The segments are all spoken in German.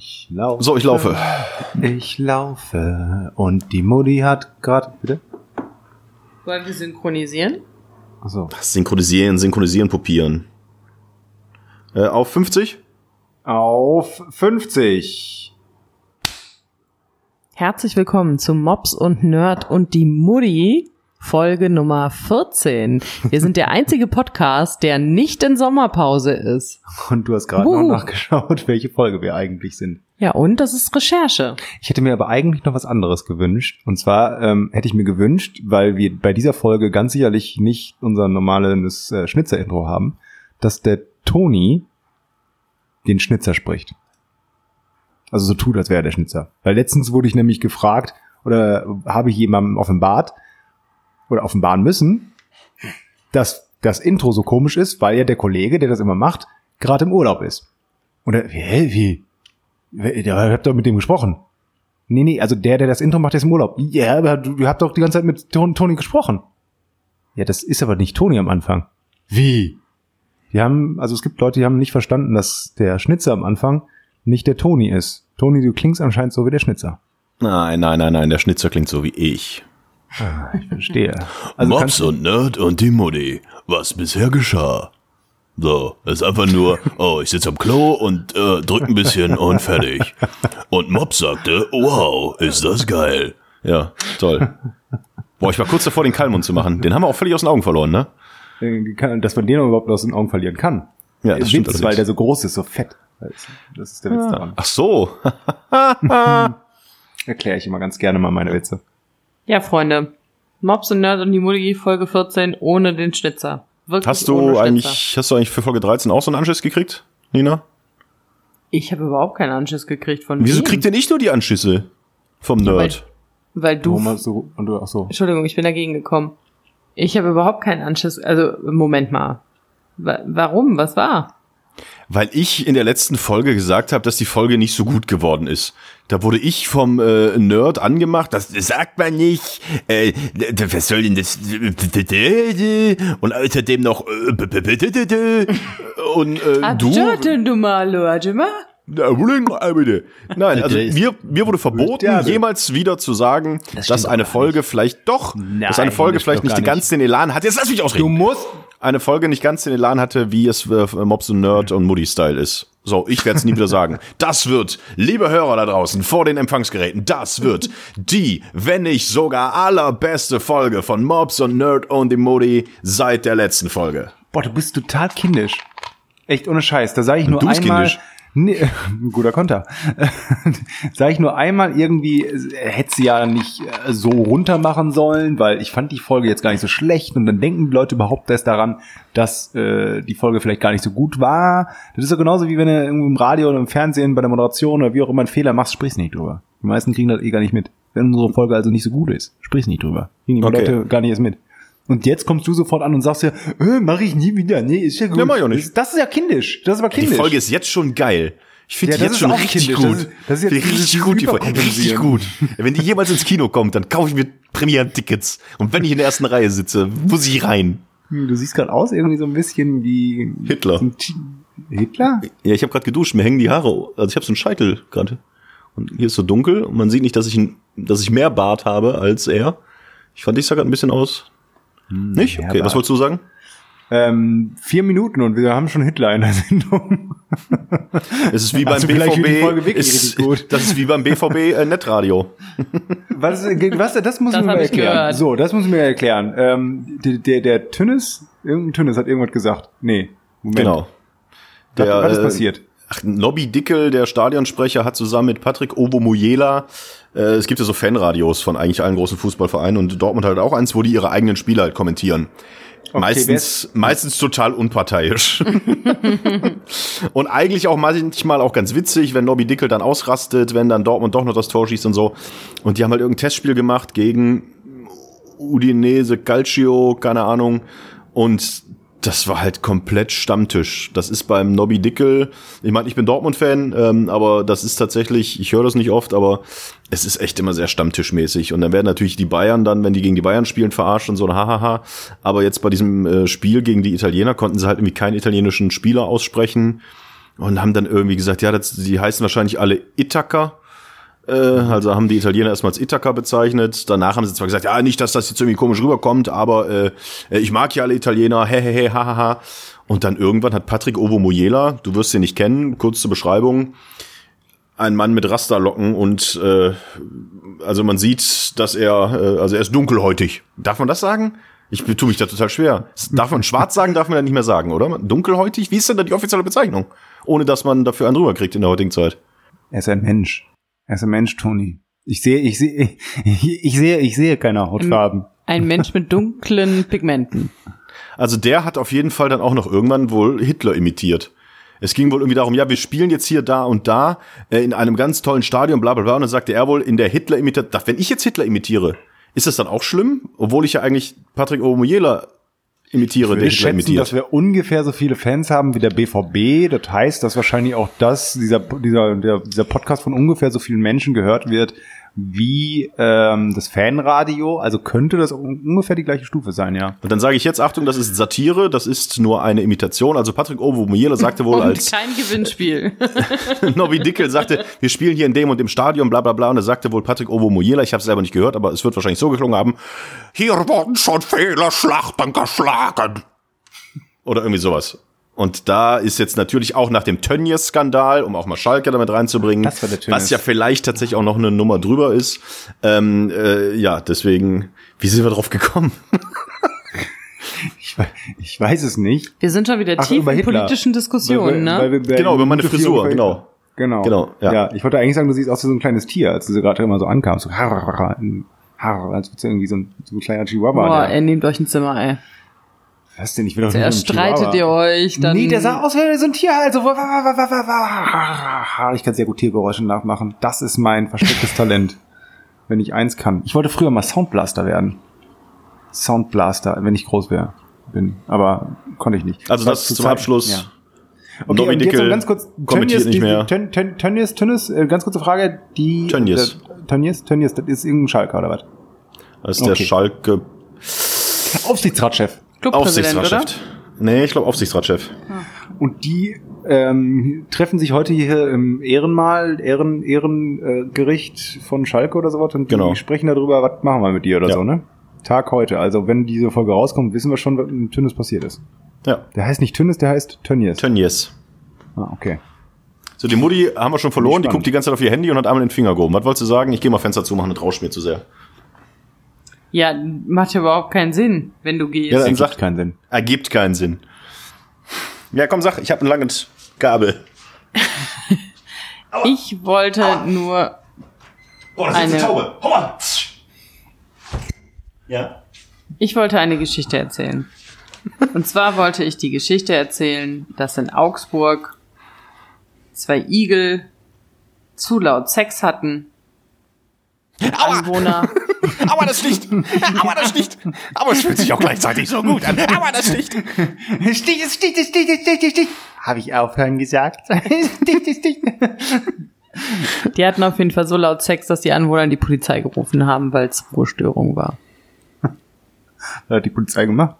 Ich laufe. So, ich laufe. Ich laufe. Und die Mutti hat gerade. Bitte? Wollen wir synchronisieren? Achso. Synchronisieren, synchronisieren, kopieren. Äh, auf 50? Auf 50. Herzlich willkommen zu Mops und Nerd und die Mutti, Folge Nummer 14. Wir sind der einzige Podcast, der nicht in Sommerpause ist. Und du hast gerade noch nachgeschaut, welche Folge wir eigentlich sind. Ja, und das ist Recherche. Ich hätte mir aber eigentlich noch was anderes gewünscht. Und zwar ähm, hätte ich mir gewünscht, weil wir bei dieser Folge ganz sicherlich nicht unser normales äh, Schnitzer-Intro haben, dass der Toni den Schnitzer spricht. Also so tut, als wäre er der Schnitzer. Weil letztens wurde ich nämlich gefragt, oder habe ich jemandem offenbart, oder offenbaren müssen, dass das Intro so komisch ist, weil ja der Kollege, der das immer macht, gerade im Urlaub ist. Und er, hä, wie? Wer- Ja, ich hab doch mit dem gesprochen. Nee, nee, also der, der das Intro macht, der ist im Urlaub. Ja, aber du, du habt doch die ganze Zeit mit Ton- Toni gesprochen. Ja, das ist aber nicht Toni am Anfang. Wie? Die haben, also es gibt Leute, die haben nicht verstanden, dass der Schnitzer am Anfang nicht der Toni ist. Toni, du klingst anscheinend so wie der Schnitzer. Nein, nein, nein, nein, der Schnitzer klingt so wie ich. Ich verstehe. Also Mops kannst, und Nerd und die Mutti. Was bisher geschah? So, ist einfach nur, oh, ich sitze am Klo und äh, drück ein bisschen und fertig. Und Mops sagte, wow, ist das geil. Ja, toll. Boah, ich war kurz davor, den Kalmund zu machen. Den haben wir auch völlig aus den Augen verloren, ne? äh, dass man den überhaupt aus den Augen verlieren kann. Ja, Ist das stimmt Witz, allerdings. weil der so groß ist, so fett. Das ist der Witz daran. Ach so. Erkläre ich immer ganz gerne mal meine Witze. Ja, Freunde. Mops und Nerd und die Mutti, Folge 14, ohne den Schnitzer. Wirklich Hast ohne du Schnitzer. eigentlich, hast du eigentlich für Folge 13 auch so einen Anschiss gekriegt, Nina? Ich habe überhaupt keinen Anschiss gekriegt von Wieso wem. kriegt denn ich nur die Anschüsse vom Nerd? Weil du... Thomas, so, und du, ach so. Entschuldigung, ich bin dagegen gekommen. Ich habe überhaupt keinen Anschiss. Also, Moment mal. Wa warum? Was war? Weil ich in der letzten Folge gesagt habe, dass die Folge nicht so gut geworden ist. Da wurde ich vom äh, Nerd angemacht, das sagt man nicht. Äh, was soll denn das? Und außerdem noch äh, und äh, du. Du Nein, also mir, mir wurde verboten, du- jemals wieder zu sagen, Das dass eine Folge vielleicht doch, dass eine Nein, Folge vielleicht nicht gar ganz den Elan hat. Jetzt lass mich Du ausreden. musst. Eine Folge nicht ganz den Elan hatte, wie es äh, Mobs und Nerd und Moody-Style ist. So, ich werde es nie wieder sagen. Das wird, liebe Hörer da draußen vor den Empfangsgeräten, das wird die, wenn nicht sogar allerbeste Folge von Mobs und Nerd und die Moody seit der letzten Folge. Boah, du bist total kindisch. Echt ohne Scheiß. Da sage ich nur Du bist einmal. kindisch. Nee, guter Konter. sage ich nur einmal irgendwie, äh, hätte sie ja nicht äh, so runter machen sollen, weil ich fand die Folge jetzt gar nicht so schlecht und dann denken die Leute überhaupt erst daran, dass äh, die Folge vielleicht gar nicht so gut war. Das ist ja genauso wie wenn du im Radio oder im Fernsehen bei der Moderation oder wie auch immer einen Fehler machst, sprichst nicht drüber. Die meisten kriegen das eh gar nicht mit. Wenn unsere Folge also nicht so gut ist, sprichst nicht drüber. Kriegen die Okay. Leute gar nicht erst mit. Und jetzt kommst du sofort an und sagst ja, äh, mach ich nie wieder. Nee, ist ja gut. Ja, mach ich auch nicht. Das, ist ja kindisch. Das ist aber Die kindisch. Folge ist jetzt schon geil. Ich finde Ja, die jetzt schon richtig kindisch. gut. Das ist- das ist jetzt richtig gut, die Folge. Richtig gut. Wenn die jemals ins Kino kommt, dann kaufe ich mir Premieren-Tickets. Und wenn ich in der ersten Reihe sitze, muss ich rein. Hm, Du siehst gerade aus irgendwie so ein bisschen wie Hitler. Hitler? Ja, ich habe gerade geduscht, mir hängen die Haare, also ich habe so einen Scheitel gerade. Und hier ist so dunkel und man sieht nicht, dass ich, ein, dass ich mehr Bart habe als er. Ich fand, ich sah gerade ein bisschen aus. Nicht? mehr Okay, was wolltest du sagen? Ähm, vier Minuten und wir haben schon Hitler in der Sendung. Es ist wie beim Also BVB. Ist. Das ist wie beim BVB äh, Netradio. Was, was das muss Das ich mir erklären. gehört. So, das muss ich mir erklären. Ähm, der, der, der Tünnes, irgendein Tünnes hat irgendwas gesagt. Nee, Moment. Genau. Was, was ist äh, passiert? Ach, Nobby Dickel, der Stadionsprecher, hat zusammen mit Patrick Obomoyela, äh, es gibt ja so Fanradios von eigentlich allen großen Fußballvereinen und Dortmund hat auch eins, wo die ihre eigenen Spiele halt kommentieren. meistens, meistens total unparteiisch. und eigentlich auch manchmal auch ganz witzig, wenn Nobby Dickel dann ausrastet, wenn dann Dortmund doch noch das Tor schießt und so. Und die haben halt irgendein Testspiel gemacht gegen Udinese, Calcio, keine Ahnung. Und das war halt komplett Stammtisch. Das ist beim Nobby Dickel, ich meine, ich bin Dortmund-Fan, ähm, aber das ist tatsächlich, ich höre das nicht oft, aber es ist echt immer sehr stammtischmäßig. Und dann werden natürlich die Bayern dann, wenn die gegen die Bayern spielen, verarscht und so, hahaha. Aber jetzt bei diesem äh, Spiel gegen die Italiener konnten sie halt irgendwie keinen italienischen Spieler aussprechen. und haben dann irgendwie gesagt, ja, das, die heißen wahrscheinlich alle Ithaka. Äh, also haben die Italiener erstmal als Ithaka bezeichnet. Danach haben sie zwar gesagt, ja, nicht, dass das jetzt irgendwie komisch rüberkommt, aber äh, ich mag ja alle Italiener, hehehe, hahaha. Und dann irgendwann hat Patrick Ovo Moyela, du wirst ihn nicht kennen, kurz zur Beschreibung, ein Mann mit Rasterlocken und äh, also man sieht, dass er, äh, also er ist dunkelhäutig. Darf man das sagen? Ich tue mich da total schwer. Darf man schwarz sagen, darf man ja nicht mehr sagen, oder? Dunkelhäutig? Wie ist denn da die offizielle Bezeichnung? Ohne dass man dafür einen drüber kriegt in der heutigen Zeit. Er ist ein Mensch. Er ist ein Mensch, Toni. Ich sehe, ich sehe, ich, ich sehe, ich sehe keine Hautfarben. Ein Mensch mit dunklen Pigmenten. Also der hat auf jeden Fall dann auch noch irgendwann wohl Hitler imitiert. Es ging wohl irgendwie darum, ja, wir spielen jetzt hier da und da äh, in einem ganz tollen Stadion, bla bla bla. Und dann sagte er wohl, in der Hitler imitiert, wenn ich jetzt Hitler imitiere, ist das dann auch schlimm? Obwohl ich ja eigentlich Patrick Omoyela imitiere, ich der Hitler imitiert. dass wir ungefähr so viele Fans haben wie der BVB. Das heißt, dass wahrscheinlich auch das, dieser, dieser, der, dieser Podcast von ungefähr so vielen Menschen gehört wird, wie ähm, das Fanradio, also könnte das ungefähr die gleiche Stufe sein, ja. Und dann sage ich jetzt, Achtung, das ist Satire, das ist nur eine Imitation. Also Patrick Ovomiele sagte wohl und als... kein Gewinnspiel. Nobby Dickel sagte, wir spielen hier in dem und dem Stadion, bla bla bla. Und er sagte wohl Patrick Ovomiele, ich habe es selber nicht gehört, aber es wird wahrscheinlich so geklungen haben, hier wurden schon viele Schlachten geschlagen. Oder irgendwie sowas. Und da ist jetzt natürlich auch nach dem Tönnies-Skandal, um auch mal Schalke damit reinzubringen, was ja vielleicht tatsächlich auch noch eine Nummer drüber ist. Ähm, äh, ja, deswegen, wie sind wir drauf gekommen? ich, ich, weiß es nicht. Wir sind schon wieder Ach, tief in politischen Diskussionen, ne? Weil wir, genau, über meine Frisur, genau. Genau. genau ja. ja. ich wollte eigentlich sagen, du siehst aus wie so ein kleines Tier, als du so gerade immer so ankamst. So, har, har, har, als würdest du irgendwie so ein, so ein kleiner Chihuahua. Boah, er nehmt euch ein Zimmer, ey. Was denn? Ich will doch nicht Zuerst streitet ihr euch, dann. Nee, der sah aus wie so ein Tier, also. Ich kann sehr gut Tiergeräusche nachmachen. Das ist mein verstecktes Talent. Wenn ich eins kann. Ich wollte früher mal Soundblaster werden. Soundblaster, wenn ich groß wäre. Bin. Aber konnte ich nicht. Also das, das zum Abschluss. Ja. Okay, und jetzt noch ganz kurz, kommentiert nicht mehr. Tönnies, Tönnies, äh, ganz kurze Frage, die... Tönnies. Tönnies, Tönnies, das ist irgendein Schalker oder was? Das ist der Schalke... Aufsichtsratschef. Aufsichtsratschef. Oder? Nee, ich glaube Aufsichtsratschef. Und die ähm, treffen sich heute hier im Ehrenmal, Ehren, Ehrengericht von Schalke oder sowas und genau. die sprechen darüber, was machen wir mit dir oder ja. so, ne? Tag heute. Also wenn diese Folge rauskommt, wissen wir schon, was in Tönnies passiert ist. Ja. Der heißt nicht Tönnies, der heißt Tönnies. Tönnies. Ah, okay. So, die Mutti haben wir schon verloren, die guckt die ganze Zeit auf ihr Handy und hat einmal den Finger gehoben. Was wolltest du sagen? Ich gehe mal Fenster zumachen, das rauscht mir zu sehr. Ja, macht ja überhaupt keinen Sinn, wenn du gehst. Ja, dann sagt keinen Sinn. Ergibt keinen Sinn. Ja, komm, sag, ich habe ein langes Gabel. ich wollte Aua. nur oh, das eine, ist eine Taube. Hau mal. Ja. Ich wollte eine Geschichte erzählen. Und zwar wollte ich die Geschichte erzählen, dass in Augsburg zwei Igel zu laut Sex hatten. Aua. Anwohner aber das Licht, aber das Licht, aber es fühlt sich auch gleichzeitig so gut an, aber das Licht. Stich, Stich, Stich, Stich, Stich, Stich. Habe ich aufhören gesagt? Stich, Stich. Die hatten auf jeden Fall so laut Sex, dass die Anwohner die Polizei gerufen haben, weil es Ruhestörung war. Was hat die Polizei gemacht?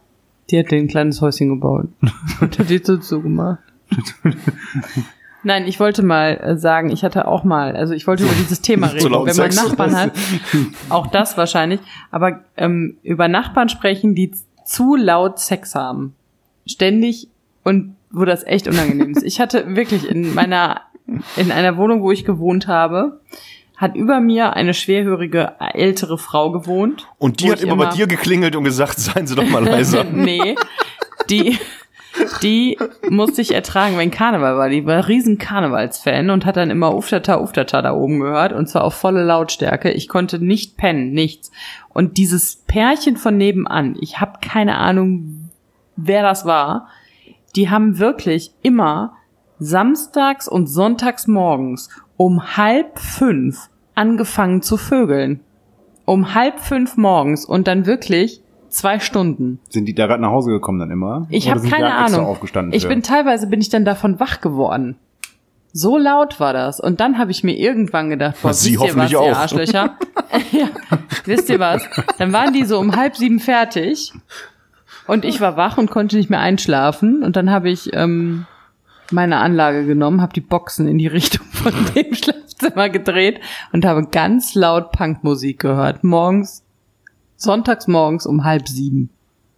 Die hat ein kleines Häuschen gebaut. Und hat die so zugemacht. Nein, ich wollte mal äh, sagen, ich hatte auch mal, also ich wollte über dieses Thema reden, wenn man Nachbarn hat, auch das wahrscheinlich, aber ähm, über Nachbarn sprechen, die zu laut Sex haben, ständig und wo das echt unangenehm ist. Ich hatte wirklich in meiner, in einer Wohnung, wo ich gewohnt habe, hat über mir eine schwerhörige ältere Frau gewohnt. Und die hat immer, immer bei dir geklingelt und gesagt, seien Sie doch mal leiser. nee, die die musste ich ertragen, wenn Karneval war. Die war riesen Karnevalsfan und hat dann immer Uftata, Uftata da oben gehört und zwar auf volle Lautstärke. Ich konnte nicht pennen, nichts. Und dieses Pärchen von nebenan, ich habe keine Ahnung, wer das war, die haben wirklich immer samstags und sonntags morgens um halb fünf angefangen zu vögeln. Um halb fünf morgens und dann wirklich zwei Stunden. Sind die da gerade nach Hause gekommen dann immer? Ich habe keine Ahnung. Ich bin teilweise bin ich dann davon wach geworden. So laut war das. Und dann habe ich mir irgendwann gedacht, boah, Sie wisst ihr was, auch. ihr Arschlöcher? ja, wisst ihr was? Dann waren die so um halb sieben fertig und ich war wach und konnte nicht mehr einschlafen. Und dann habe ich ähm, meine Anlage genommen, habe die Boxen in die Richtung von dem Schlafzimmer gedreht und habe ganz laut Punkmusik gehört. Morgens, sonntags morgens um halb sieben.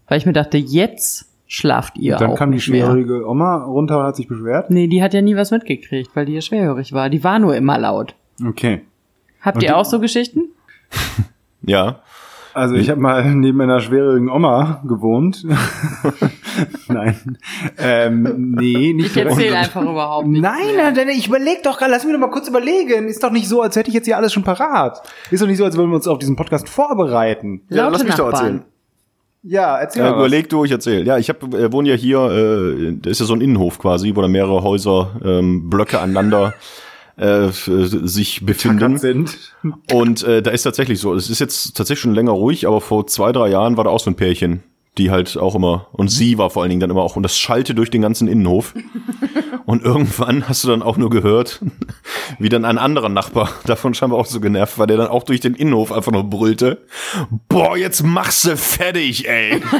Weil ich mir dachte, jetzt schlaft ihr Dann auch kam die schwerhörige Oma runter und hat sich beschwert. Nee, die hat ja nie was mitgekriegt, weil die ja schwerhörig war. Die war nur immer laut. Okay. Habt Und ihr auch so Geschichten? Ja. Also ich habe mal neben einer schwerhörigen Oma gewohnt. Nein. Ähm, nee, nicht Ich erzähle einfach überhaupt nicht. Nein, nein, nein, ich überleg doch gerade, lass mich doch mal kurz überlegen. Ist doch nicht so, als hätte ich jetzt hier alles schon parat. Ist doch nicht so, als würden wir uns auf diesen Podcast vorbereiten. Ja, Laute lass mich doch Nachbarn. erzählen. Ja, erzähl Ja, mal. was. überleg du, ich erzähl. Ja, ich hab, äh, wohne ja hier, äh, da ist ja so ein Innenhof quasi, wo da mehrere Häuser, ähm, Blöcke aneinander äh, äh, sich befinden. sind. Und äh, da ist tatsächlich so, es ist jetzt tatsächlich schon länger ruhig, aber vor zwei, drei Jahren war da auch so ein Pärchen, die halt auch immer, und sie war vor allen Dingen dann immer auch, und das schallte durch den ganzen Innenhof. und irgendwann hast du dann auch nur gehört, wie dann ein anderer Nachbar davon scheinbar auch so genervt war, der dann auch durch den Innenhof einfach nur brüllte, boah, jetzt machst du fertig, ey.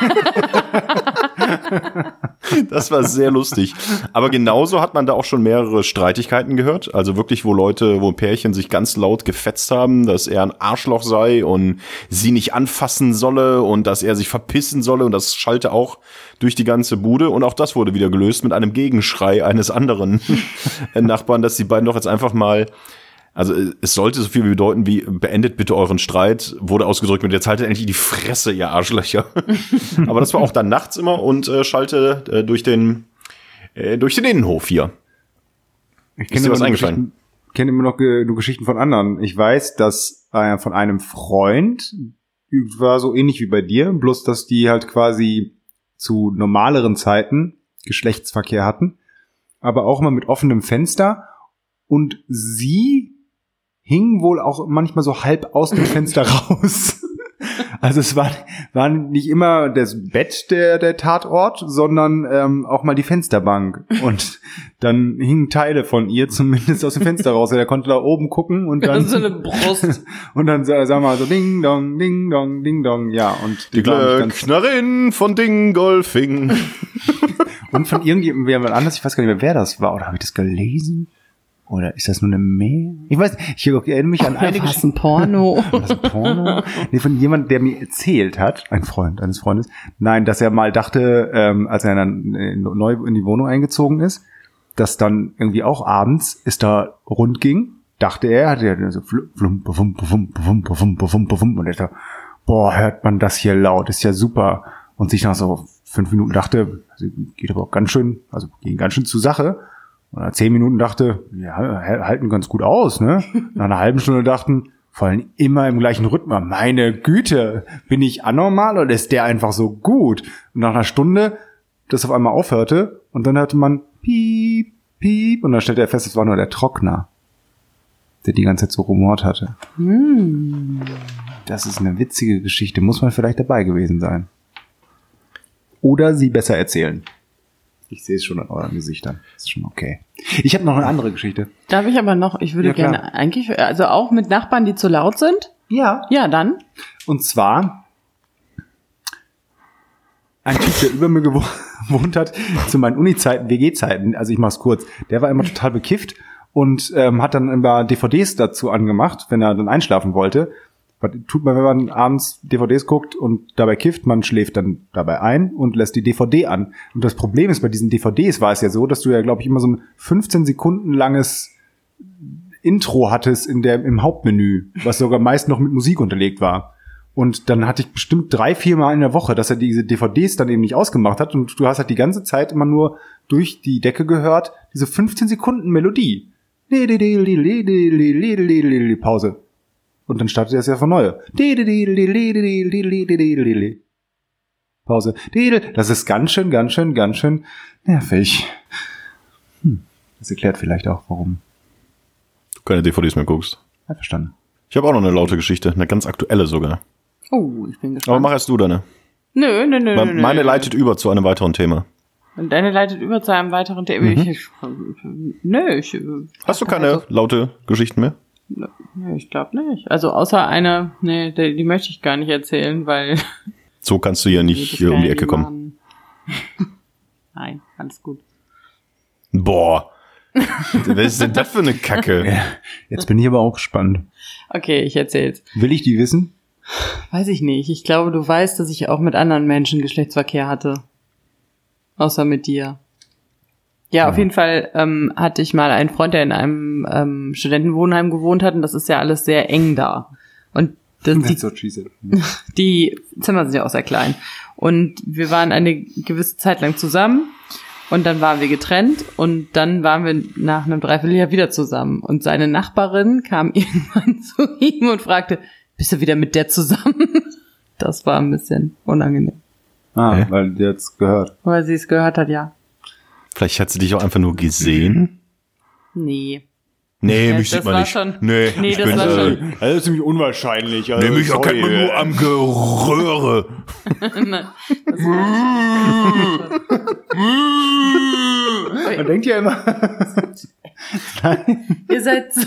Das war sehr lustig. Aber genauso hat man da auch schon mehrere Streitigkeiten gehört. Also wirklich, wo Leute, wo Pärchen sich ganz laut gefetzt haben, dass er ein Arschloch sei und sie nicht anfassen solle und dass er sich verpissen solle. Und das schallte auch durch die ganze Bude. Und auch das wurde wieder gelöst mit einem Gegenschrei eines anderen Nachbarn, dass die beiden doch jetzt einfach mal also äh, es sollte so viel bedeuten wie beendet bitte euren Streit, wurde ausgedrückt mit jetzt haltet endlich die Fresse, ihr Arschlöcher. Aber das war auch dann nachts immer und äh, schalte äh, durch den äh, durch den Innenhof hier. Ich dir immer was eingefallen? Kenne immer noch nur Geschichten von anderen. Ich weiß, dass äh, von einem Freund war so ähnlich wie bei dir, bloß dass die halt quasi zu normaleren Zeiten Geschlechtsverkehr hatten, aber auch immer mit offenem Fenster und sie hing wohl auch manchmal so halb aus dem Fenster raus. Also es war, war nicht immer das Bett der, der Tatort, sondern ähm, auch mal die Fensterbank. Und dann hingen Teile von ihr zumindest aus dem Fenster raus. Er konnte da oben gucken und dann, so eine Brust. und dann sa- sagen wir mal so Ding Dong, Ding Dong, Ding Dong, ja. Und Die ganz- Glöcknerin von Dingolfing. Und von irgendjemandem anders, ich weiß gar nicht mehr, wer das war. Oder habe ich das gelesen? Oder ist das nur eine Mail? Ich weiß, ich erinnere mich an einige. Was ein Porno? Was ein Porno? Nee, von jemand, der mir erzählt hat, ein Freund eines Freundes, nein, dass er mal dachte, ähm, als er dann äh, neu in die Wohnung eingezogen ist, dass dann irgendwie auch abends es da rund ging, dachte er, hatte er so flump, bum, bum, bum, bum, bum, bum, und er dachte, boah, hört man das hier laut, ist ja super. Und sich nach so fünf Minuten dachte, also geht aber auch ganz schön, also ging ganz schön zur Sache und nach zehn Minuten dachte, ja, halten ganz gut aus, ne? Nach einer halben Stunde dachten, vor allem immer im gleichen Rhythmus. Meine Güte, bin ich anormal oder ist der einfach so gut? Und nach einer Stunde, das auf einmal aufhörte und dann hörte man piep, piep und dann stellte er fest, es war nur der Trockner, der die ganze Zeit so rumort hatte. Das ist eine witzige Geschichte, muss man vielleicht dabei gewesen sein. Oder sie besser erzählen. Ich sehe es schon an euren Gesichtern. Ist schon okay. Ich habe noch eine andere Geschichte. Darf ich aber noch, ich würde Ja, gerne eigentlich, also auch mit Nachbarn, die zu laut sind? Ja. Ja, dann. Und zwar ein Typ, der über mir gewo- gewohnt hat, zu meinen Uni-Zeiten, WG-Zeiten, also ich mach's kurz, der war immer total bekifft und ähm, hat dann immer DVDs dazu angemacht, wenn er dann einschlafen wollte. Was tut man, wenn man abends DVDs guckt und dabei kifft? Man schläft dann dabei ein und lässt die DVD an. Und das Problem ist, bei diesen DVDs war es ja so, dass du ja, glaube ich, immer so ein 15 Sekunden langes Intro hattest in der, im Hauptmenü, was sogar meist noch mit Musik unterlegt war. Und dann hatte ich bestimmt drei, vier Mal in der Woche, dass er diese DVDs dann eben nicht ausgemacht hat und du hast halt die ganze Zeit immer nur durch die Decke gehört, diese 15 Sekunden Melodie. Pause. Und dann startet er es ja von neu. Pause. Das ist ganz schön, ganz schön, ganz schön nervig. Hm. Das erklärt vielleicht auch, warum. Du keine DVDs mehr guckst. Einverstanden. Ich habe auch noch eine laute Geschichte, eine ganz aktuelle sogar. Oh, ich bin Aber gespannt. mach erst du deine. Nö, nö, nö, Weil nö, nö. Meine leitet über zu einem weiteren Thema. Und deine leitet über zu einem weiteren Thema. Mhm. Ich, nö, ich. Hast du keine laute Geschichten mehr? Ich glaube nicht. Also außer eine, nee, die, die möchte ich gar nicht erzählen, weil. So kannst du ja nicht hier um die Ecke kommen. Nein, alles gut. Boah. Was ist denn das für eine Kacke? Ja, jetzt bin ich aber auch gespannt. Okay, ich erzähl's. Will ich die wissen? Weiß ich nicht. Ich glaube, du weißt, dass ich auch mit anderen Menschen Geschlechtsverkehr hatte. Außer mit dir. Ja, auf jeden Fall ähm, hatte ich mal einen Freund, der in einem ähm, Studentenwohnheim gewohnt hat und das ist ja alles sehr eng da. Und das, die, die Zimmer sind ja auch sehr klein. Und wir waren eine gewisse Zeit lang zusammen und dann waren wir getrennt und dann waren wir nach einem Dreivierteljahr wieder zusammen. Und seine Nachbarin kam irgendwann zu ihm und fragte, bist du wieder mit der zusammen? Das war ein bisschen unangenehm. Ah, weil die jetzt gehört. Weil sie es gehört hat, ja. Vielleicht hat sie dich auch einfach nur gesehen. Nee. Nee, Ja, mich das sieht man war nicht. schon- Nee, Nee, ich das bin, war äh, schon- Das ist ziemlich unwahrscheinlich. Also, Nee, mich erkennt man nur am Geröhre. Nein, Man denkt ja immer, Ihr seid so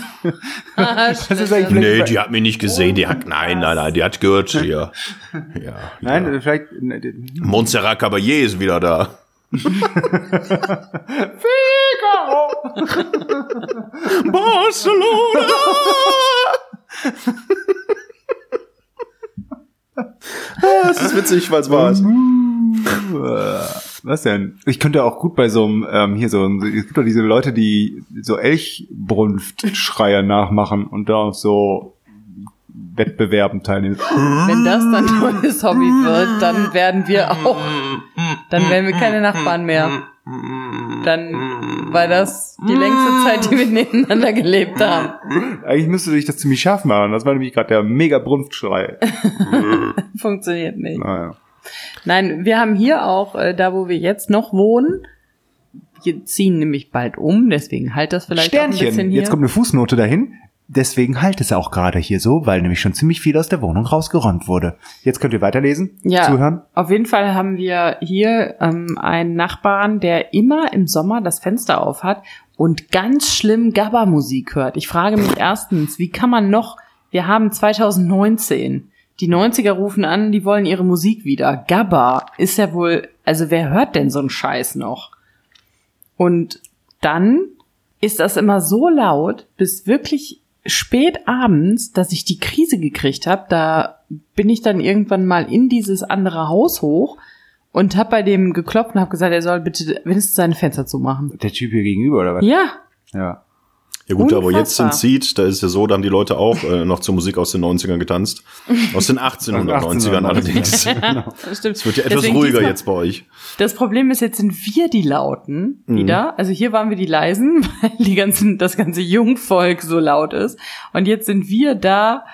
das ist eigentlich Nee, vielleicht, die hat mich nicht gesehen. Die hat, nein, nein, nein, die hat gehört. Ja. Nein, ja. vielleicht, ne, Montserrat Caballé ist wieder da. Barcelona! ah, es ist witzig, weil es war es. was denn? Ich könnte auch gut bei so einem, ähm, hier so, es gibt doch diese Leute, die so Elchbrunftschreier nachmachen und da auf so Wettbewerben teilnehmen. Wenn das dann ein neues Hobby wird, dann werden wir auch, dann werden wir keine Nachbarn mehr. Dann war das die längste Zeit, die wir nebeneinander gelebt haben. Eigentlich müsste sich das ziemlich scharf machen. Das war nämlich gerade der mega Brunftschrei. Funktioniert nicht. Naja. Nein, wir haben hier auch, äh, da wo wir jetzt noch wohnen, wir ziehen nämlich bald um, deswegen halt das vielleicht auch ein bisschen Sternchen. hier. Jetzt kommt eine Fußnote dahin. Deswegen halt es auch gerade hier so, weil nämlich schon ziemlich viel aus der Wohnung rausgeräumt wurde. Jetzt könnt ihr weiterlesen, ja, zuhören. auf jeden Fall haben wir hier ähm, einen Nachbarn, der immer im Sommer das Fenster auf hat und ganz schlimm Gabba-Musik hört. Ich frage mich erstens, wie kann man noch, wir haben 2019, die 90er rufen an, die wollen ihre Musik wieder. Gabba ist ja wohl, also wer hört denn so einen Scheiß noch? Und dann ist das immer so laut, bis wirklich spät abends, dass ich die Krise gekriegt habe. Da bin ich dann irgendwann mal in dieses andere Haus hoch und habe bei dem geklopft und habe gesagt, er soll bitte wenigstens seine Fenster zumachen. Der Typ hier gegenüber, oder was? Ja, Ja. Ja gut, aber jetzt Unfassbar. in Seed, da ist ja so, da haben die Leute auch äh, noch zur Musik aus den 90ern getanzt. Aus den 1890ern allerdings. das stimmt. Es wird ja etwas Deswegen ruhiger diesmal- jetzt bei euch. Das Problem ist, jetzt sind wir die Lauten Mhm. wieder. Also hier waren wir die Leisen, weil die ganzen, das ganze Jungvolk so laut ist. Und jetzt sind wir da.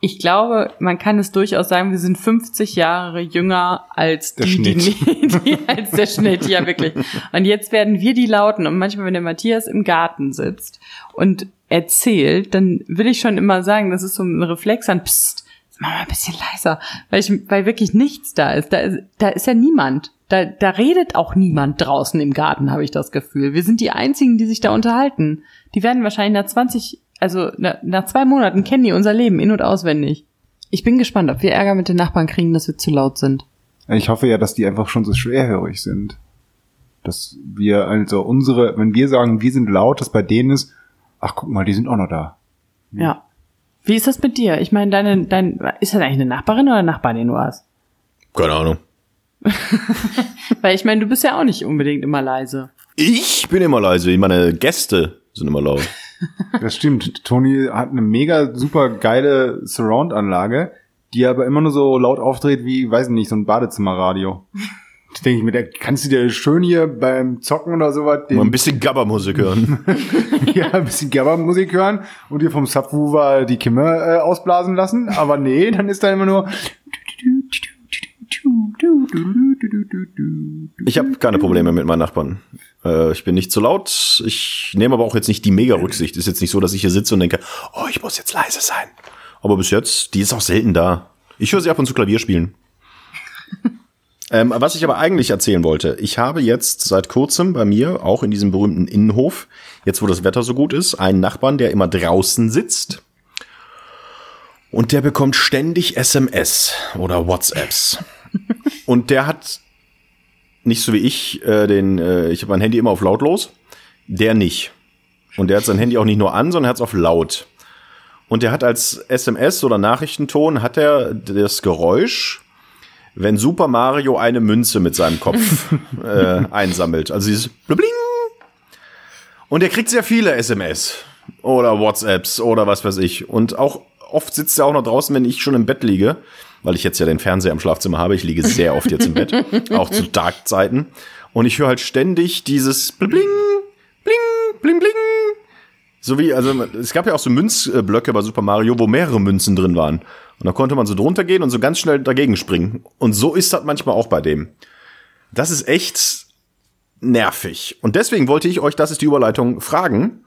Ich glaube, man kann es durchaus sagen, wir sind 50 Jahre jünger als Der die, die, Schnitt. die, als der Schnitt, ja wirklich. Und jetzt werden wir die Lauten. Und manchmal, wenn der Matthias im Garten sitzt und erzählt, dann will ich schon immer sagen, das ist so ein Reflex an, psst, mach mal ein bisschen leiser, weil, ich, weil wirklich nichts da ist. Da ist, da ist ja niemand. Da, da redet auch niemand draußen im Garten, habe ich das Gefühl. Wir sind die Einzigen, die sich da unterhalten. Die werden wahrscheinlich nach 20, also nach, nach zwei Monaten kennen die unser Leben in- und auswendig. Ich bin gespannt, ob wir Ärger mit den Nachbarn kriegen, dass wir zu laut sind. Ich hoffe ja, dass die einfach schon so schwerhörig sind. Dass wir, also unsere, wenn wir sagen, wir sind laut, dass bei denen ist, ach guck mal, die sind auch noch da. Ja. Wie ist das mit dir? Ich meine, deine, dein, ist das eigentlich eine Nachbarin oder ein Nachbar, den du hast? Keine Ahnung. Weil ich meine, du bist ja auch nicht unbedingt immer leise. Ich bin immer leise, meine Gäste sind immer laut. Das stimmt. Toni hat eine mega super geile Surround-Anlage, die aber immer nur so laut aufdreht wie, weiß nicht, so ein Badezimmerradio. Da denke ich mir, da kannst du dir schön hier beim Zocken oder sowas Mal ein bisschen Gabba-Musik hören. ja, ein bisschen Gabba-Musik hören und dir vom Subwoofer die Kimme äh, ausblasen lassen. Aber nee, dann ist da immer nur Ich habe keine Probleme mit meinen Nachbarn. Äh, ich bin nicht zu laut. Ich nehme aber auch jetzt nicht die Mega-Rücksicht. Ist jetzt nicht so, dass ich hier sitze und denke, oh, ich muss jetzt leise sein. Aber bis jetzt, die ist auch selten da. Ich höre sie ab und zu Klavier spielen. Ähm, was ich aber eigentlich erzählen wollte, ich habe jetzt seit kurzem bei mir, auch in diesem berühmten Innenhof, jetzt wo das Wetter so gut ist, einen Nachbarn, der immer draußen sitzt. Und der bekommt ständig SMS oder WhatsApps. Und der hat nicht so wie ich, äh, den, äh, ich habe mein Handy immer auf lautlos. Der nicht. Und der hat sein Handy auch nicht nur an, sondern er hat es auf laut. Und der hat als SMS oder Nachrichtenton hat er das Geräusch, wenn Super Mario eine Münze mit seinem Kopf äh, einsammelt. Also dieses Bling. Und er kriegt sehr viele SMS oder WhatsApps oder was weiß ich. Und auch oft sitzt er auch noch draußen, wenn ich schon im Bett liege, weil ich jetzt ja den Fernseher im Schlafzimmer habe. Ich liege sehr oft jetzt im Bett, auch zu Tagzeiten. Und ich höre halt ständig dieses Bling, Bling, Bling, Bling. So wie, also es gab ja auch so Münzblöcke bei Super Mario, wo mehrere Münzen drin waren. Und da konnte man so drunter gehen und so ganz schnell dagegen springen. Und so ist das manchmal auch bei dem. Das ist echt nervig. Und deswegen wollte ich euch, das ist die Überleitung, fragen.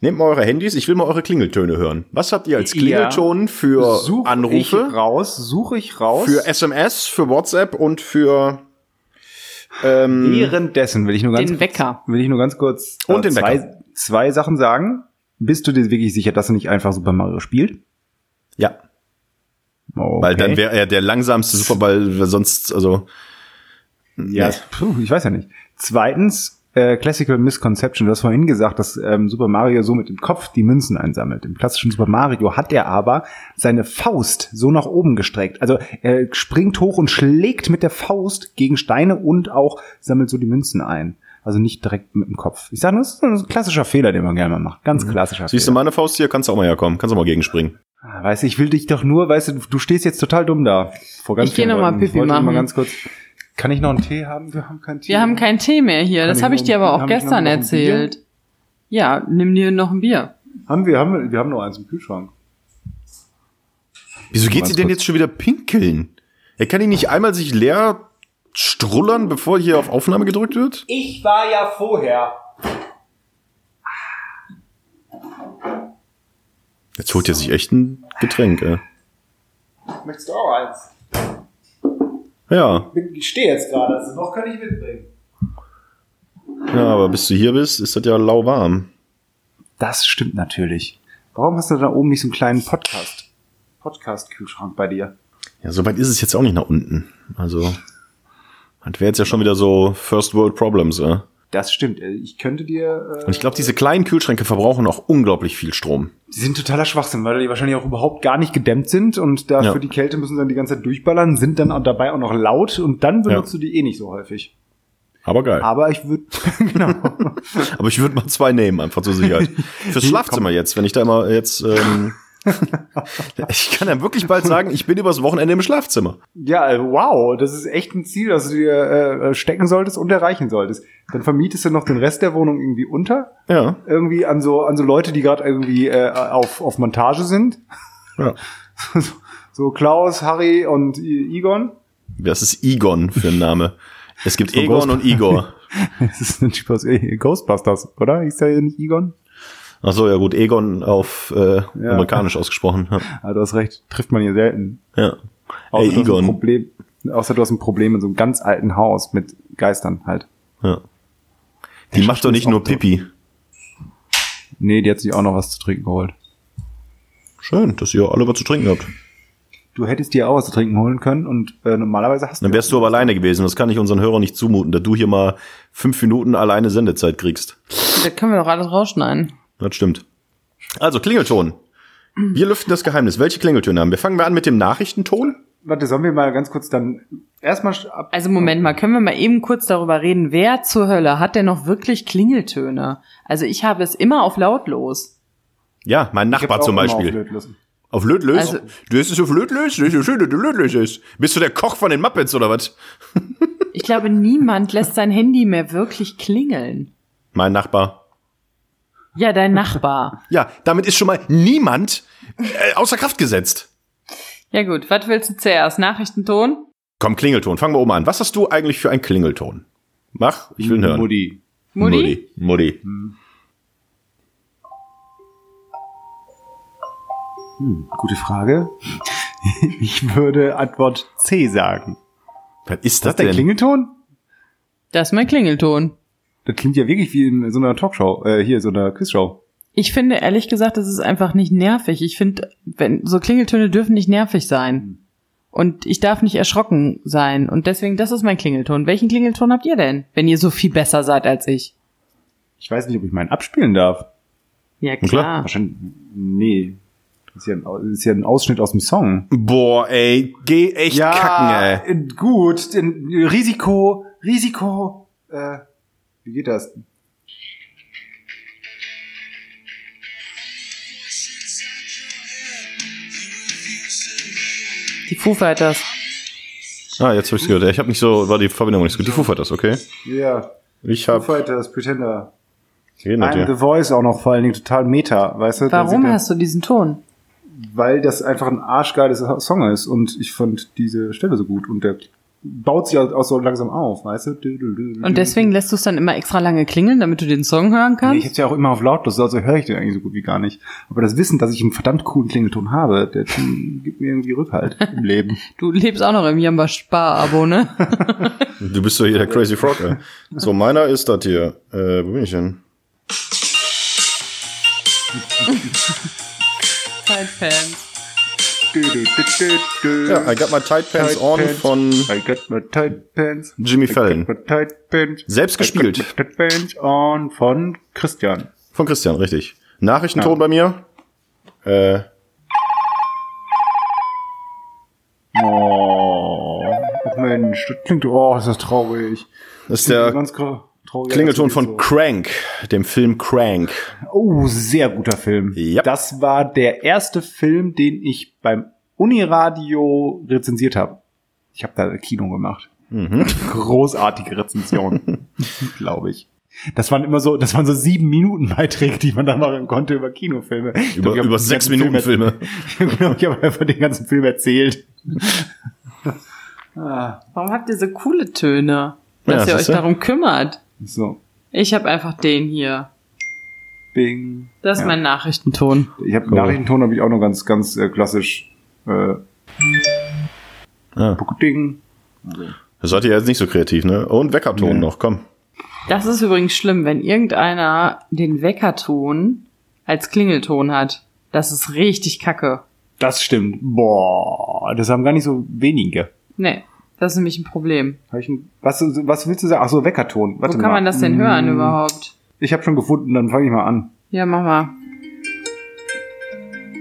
Nehmt mal eure Handys, ich will mal eure Klingeltöne hören. Was habt ihr als Klingelton ja, für such Anrufe? Ich raus, suche ich raus. Für SMS, für WhatsApp und für ähm, Währenddessen will ich nur ganz den Wecker. will ich nur ganz kurz und den zwei, Wecker. zwei Sachen sagen. Bist du dir wirklich sicher, dass er nicht einfach Super Mario spielt? Ja. Okay. Weil dann wäre er der langsamste Superball, sonst, also. Ja, nee. puh, ich weiß ja nicht. Zweitens, äh, Classical Misconception. Du hast vorhin gesagt, dass ähm, Super Mario so mit dem Kopf die Münzen einsammelt. Im klassischen Super Mario hat er aber seine Faust so nach oben gestreckt. Also er springt hoch und schlägt mit der Faust gegen Steine und auch sammelt so die Münzen ein. Also nicht direkt mit dem Kopf. Ich sage, das ist ein klassischer Fehler, den man gerne mal macht. Ganz mhm. klassischer Siehst Fehler. du meine Faust hier? Kannst du auch mal herkommen. Kannst du mal gegenspringen. Ah, weißt du, ich will dich doch nur, weißt du, du stehst jetzt total dumm da. Vor ganz ich gehe nochmal Pipi machen. Mal ganz kurz, kann ich noch einen Tee haben? Wir haben keinen Tee. Wir haben keinen Tee mehr hier. Kann das habe ich dir aber auch gestern erzählt. Ja, nimm dir noch ein Bier. Haben wir, haben wir, wir haben noch eins im Kühlschrank. Wieso geht sie denn jetzt schon wieder pinkeln? Er kann ihn nicht einmal sich leer strullern, bevor hier auf Aufnahme gedrückt wird? Ich war ja vorher. Jetzt holt er sich echt ein Getränk, ey. Möchtest du auch eins? Ja. Ich stehe jetzt gerade, also noch kann ich mitbringen. Ja, aber bis du hier bist, ist das ja lauwarm. Das stimmt natürlich. Warum hast du da oben nicht so einen kleinen Podcast? Podcast-Kühlschrank bei dir? Ja, so weit ist es jetzt auch nicht nach unten. Also, das wäre jetzt ja schon wieder so First World Problems, ja. Das stimmt. Äh, ich könnte dir. Äh, und ich glaube, diese kleinen Kühlschränke verbrauchen auch unglaublich viel Strom. Die sind totaler Schwachsinn, weil die wahrscheinlich auch überhaupt gar nicht gedämmt sind und dafür ja. die Kälte müssen dann die ganze Zeit durchballern, sind dann auch dabei auch noch laut und dann benutzt ja. du die eh nicht so häufig. Aber geil. Aber ich würde genau. Aber ich würde mal zwei nehmen, einfach zur Sicherheit. Fürs Schlafzimmer jetzt, wenn ich da immer jetzt ähm, ich kann ja wirklich bald sagen, ich bin übers Wochenende im Schlafzimmer. Ja, äh, wow, das ist echt ein Ziel, das du dir äh, stecken solltest und erreichen solltest. Dann vermietest du noch den Rest der Wohnung irgendwie unter. Ja. Irgendwie an so an so Leute, die gerade irgendwie äh, auf auf Montage sind. Ja. so Klaus, Harry und Igon. Was ist Igon für ein Name? Es gibt Egon und Igor. das ist ein Typ aus Ghostbusters, oder? Ist der nicht Igon? Ach so, ja gut, Egon auf äh, ja. amerikanisch ausgesprochen. Ja. ja, du hast recht, trifft man hier selten. Ja. Außer, hey, Egon. Problem, außer du hast ein Problem in so einem ganz alten Haus mit Geistern halt. Ja. Die macht doch nicht nur Pipi. Nee, die hat sich auch noch was zu trinken geholt. Schön, dass ihr alle was zu trinken habt. Du hättest dir auch was zu trinken holen können und äh, normalerweise hast du. Dann wärst du aber alleine gewesen. Das kann ich unseren Hörern nicht zumuten, da du hier mal fünf Minuten alleine Sendezeit kriegst. Da können wir doch alles rausschneiden. Das stimmt. Also, Klingelton. Wir lüften das Geheimnis. Welche Klingeltöne haben wir? Fangen wir an mit dem Nachrichtenton? Warte, sollen wir mal ganz kurz dann erstmal ab. Also Moment mal, können wir mal eben kurz darüber reden, wer zur Hölle hat denn noch wirklich Klingeltöne? Also ich habe es immer auf lautlos. Ja, mein Nachbar zum Beispiel. Auf Lötlös? Also, du hast es auf Lötlös? Das ist so schön, dass du Lötlös ist. Bist du der Koch von den Muppets oder was? ich glaube, niemand lässt sein Handy mehr wirklich klingeln. Mein Nachbar. Ja, dein Nachbar. ja, damit ist schon mal niemand äh, außer Kraft gesetzt. Ja gut, was willst du zuerst? Nachrichtenton? Komm, Klingelton. Fangen wir oben an. Was hast du eigentlich für einen Klingelton? Mach, ich will ihn hören. Mutti. Mutti? Mutti. Mutti. Hm. Hm, gute Frage. ich würde Antwort C sagen. Was ist das, das ist der Klingelton? Das ist mein Klingelton. Das klingt ja wirklich wie in so einer Talkshow, äh, hier, so einer Quizshow. Ich finde ehrlich gesagt, das ist einfach nicht nervig. Ich finde, wenn so Klingeltöne dürfen nicht nervig sein. Und ich darf nicht erschrocken sein. Und deswegen, das ist mein Klingelton. Welchen Klingelton habt ihr denn, wenn ihr so viel besser seid als ich? Ich weiß nicht, ob ich meinen abspielen darf. Ja, klar. klar. Wahrscheinlich, nee. Das ist ja, ein, das ist ja ein Ausschnitt aus dem Song. Boah, ey, geh echt kacken, ey. äh, gut. denn Risiko, Risiko. Äh, wie geht das? Die Foo Fighters. Ah, jetzt hab ich's gehört. Ich habe nicht so, war die Verbindung nicht so gut. Die Foo Fighters, okay. Ja. Ich Foo hab, Fighters, Pretender. geht I'm The Voice auch noch vor allen Dingen total meta, weißt du? Warum hast du diesen Ton? Weil das einfach ein arschgeiles Song ist und ich fand diese Stelle so gut und der baut sich auch so langsam auf, weißt du? Und deswegen lässt du es dann immer extra lange klingeln, damit du den Song hören Nee, kannst? ich hab's ja auch immer auf lautlos, also höre ich den eigentlich so gut wie gar nicht. Aber das Wissen, dass ich einen verdammt coolen Klingelton habe, der gibt mir irgendwie Rückhalt im Leben. Du lebst auch noch im Jamba Spar-Abo, ne? Du bist doch hier der Crazy Frog, ey. So, meiner ist das hier. Äh, wo bin ich denn? Zeitfans. Ja, I got my tight pants Tight on pants. von I got my tight pants. Jimmy Fallon. tight pants. Selbst gespielt. tight pants on von Christian. Von Christian, richtig. Nachrichtenton Ja. bei mir. Äh, Oh, Mensch, das klingt, oh, ist das traurig. das ist der ganz gra- traurig. Klingelton von so. Crank, dem Film Crank. Oh, sehr guter Film. Ja. Das war der erste Film, den ich beim Uniradio rezensiert habe. Ich habe da Kino gemacht. Mhm. Großartige Rezension, glaube ich. Das waren immer so, das waren so sieben Minuten Beiträge, die man dann machen konnte über Kinofilme. Ich Über, glaub, über sechs Minuten Film Filme. Ich habe einfach den ganzen Film erzählt. ah, Warum habt ihr so coole Töne? Dass Ja, ihr euch darum kümmert. So, Ich habe einfach den hier. Bing. Das ist Ja. mein Nachrichtenton. Ich habe Cool. Nachrichtenton habe ich auch noch ganz, ganz äh, klassisch. Äh, Ah, Ding. das seid ihr jetzt nicht so kreativ, ne? Und Weckerton Nee. noch, komm. Das ist übrigens schlimm, wenn irgendeiner den Weckerton als Klingelton hat. Das ist richtig kacke. Das stimmt. Boah, das haben gar nicht so wenige. Nee, das ist nämlich ein Problem. Hab ich ein, was, was willst du sagen? Ach so, Weckerton. Warte Wo kann mal. man das denn Mm, hören überhaupt? Ich habe schon gefunden, dann fange ich mal an. Ja, mach mal.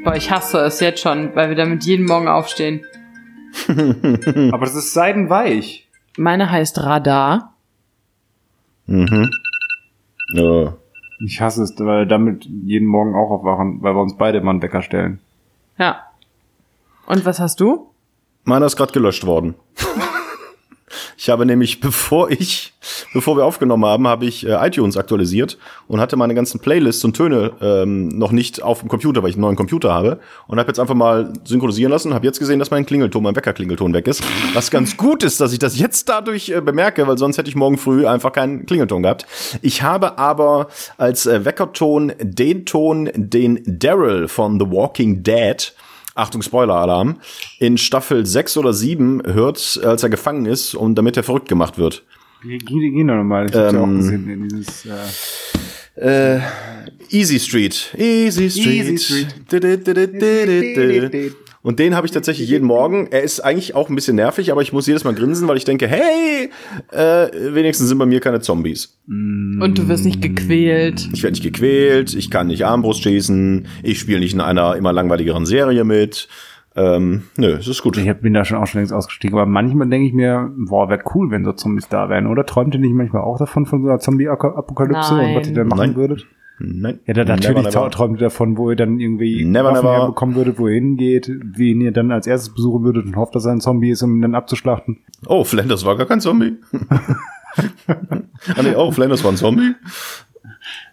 Boah, ich hasse es jetzt schon, weil wir damit jeden Morgen aufstehen. Aber das ist seidenweich. Meine heißt Radar. Mhm. Ja. Ich hasse es, weil wir damit jeden Morgen auch aufwachen, weil wir uns beide mal einen Wecker stellen. Ja. Und was hast du? Meiner ist gerade gelöscht worden. Ich habe nämlich, bevor ich, bevor wir aufgenommen haben, habe ich äh, iTunes aktualisiert und hatte meine ganzen Playlists und Töne ähm, noch nicht auf dem Computer, weil ich einen neuen Computer habe. Und habe jetzt einfach mal synchronisieren lassen, habe jetzt gesehen, dass mein Klingelton, mein Weckerklingelton weg ist. Was ganz gut ist, dass ich das jetzt dadurch äh, bemerke, weil sonst hätte ich morgen früh einfach keinen Klingelton gehabt. Ich habe aber als äh, Weckerton den Ton, den Daryl von The Walking Dead Achtung, Spoiler-Alarm, in Staffel 6 oder 7 hört, als er gefangen ist und damit er verrückt gemacht wird. Geh, geh, geh nochmal. Ich hab's ja auch Ähm, gesehen in dieses, äh, Äh, Easy Street. Easy Street. Easy Street. Und den habe ich tatsächlich jeden Morgen. Er ist eigentlich auch ein bisschen nervig, aber ich muss jedes Mal grinsen, weil ich denke, hey, äh, wenigstens sind bei mir keine Zombies. Und du wirst nicht gequält. Ich werde nicht gequält, ich kann nicht Armbrust schießen, ich spiele nicht in einer immer langweiligeren Serie mit. Ähm, nö, es ist gut. ich bin da schon auch schon längst ausgestiegen, aber manchmal denke ich mir, boah, wäre cool, wenn so Zombies da wären, oder? Träumt ihr nicht manchmal auch davon, von so einer Zombie-Apokalypse und was ihr dann machen Nein. würdet? Nein. Ja, da, natürlich Never, never. träumt ihr davon, wo ihr dann irgendwie Never, never. herbekommen würdet, wo ihr hingeht, wen ihr dann als erstes besuchen würdet und hofft, dass er ein Zombie ist, um ihn dann abzuschlachten. Oh, Flanders war gar kein Zombie. ah, nee, oh, Flanders war ein Zombie.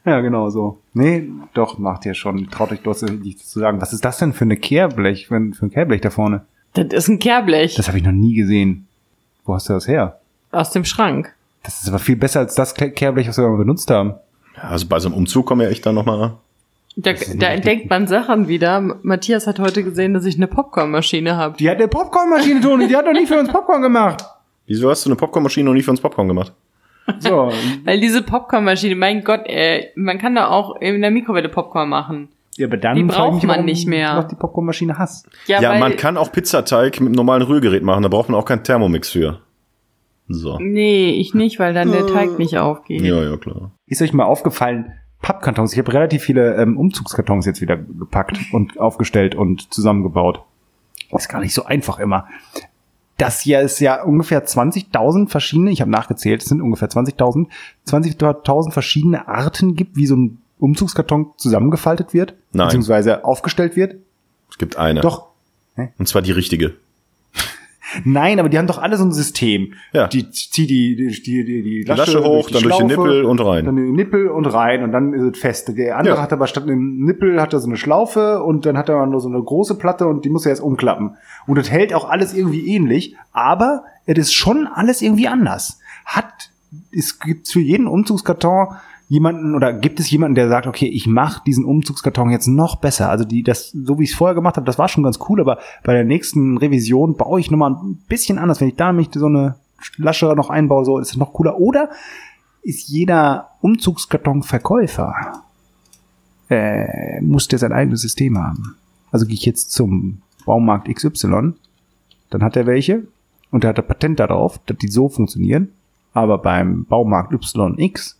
Ja, genau so. Nee, doch, macht ihr schon. Traut euch doch nicht zu sagen. Was ist das denn für eine Kehrblech, für ein für ein Kehrblech da vorne? Das ist ein Kehrblech Das habe ich noch nie gesehen. Wo hast du das her? aus dem Schrank. Das ist aber viel besser als das Ke- Kehrblech, was wir mal benutzt haben. Also bei so einem Umzug kommen ja echt dann nochmal. Da, da entdeckt man Sachen wieder. Matthias hat heute gesehen, dass ich eine Popcornmaschine habe. Die hat eine Popcornmaschine, Toni. Die hat doch nicht für uns Popcorn gemacht. Wieso hast du eine Popcornmaschine noch nie für uns Popcorn gemacht? So, Weil diese Popcornmaschine, mein Gott, ey, man kann da auch in der Mikrowelle Popcorn machen. ja, aber dann Die braucht mich, man warum nicht mehr. noch die Popcornmaschine hast. Ja, Ja, weil, man kann auch Pizzateig mit einem normalen Rührgerät machen, da braucht man auch keinen Thermomix für. So. Nee, ich nicht, weil dann der Teig nicht aufgeht. Ja, ja, klar. Ist euch mal aufgefallen, Pappkartons, ich habe relativ viele ähm, Umzugskartons jetzt wieder gepackt und aufgestellt und zusammengebaut. ist gar nicht so einfach immer. Das hier ist ja ungefähr 20.000 verschiedene, ich habe nachgezählt, es sind ungefähr 20.000, 20.000 verschiedene Arten gibt, wie so ein Umzugskarton zusammengefaltet wird, Nein. beziehungsweise aufgestellt wird. Es gibt eine. Doch. Und zwar die richtige. Nein, aber die haben doch alle so ein System. Ja. Die zieh die, die, die, die, die Lasche, Lasche hoch, dann durch den Schlaufe, Nippel und rein. Dann den Nippel und rein und dann ist es fest. Der andere Ja. hat aber statt einem Nippel hat er so eine Schlaufe und dann hat er nur so eine große Platte und die muss er jetzt umklappen. Und das hält auch alles irgendwie ähnlich, aber es ist schon alles irgendwie anders. Hat, es gibt für jeden Umzugskarton jemanden oder gibt es jemanden, der sagt, okay, ich mache diesen Umzugskarton jetzt noch besser. Also die, das, so wie ich es vorher gemacht habe, das war schon ganz cool, aber bei der nächsten Revision baue ich nochmal ein bisschen anders. Wenn ich da nämlich so eine Lasche noch einbaue, so ist es noch cooler. Oder ist jeder Umzugskartonverkäufer äh, muss der sein eigenes System haben. Also gehe ich jetzt zum Baumarkt XY, dann hat er welche und der hat ein Patent darauf, dass die so funktionieren. Aber beim Baumarkt YX,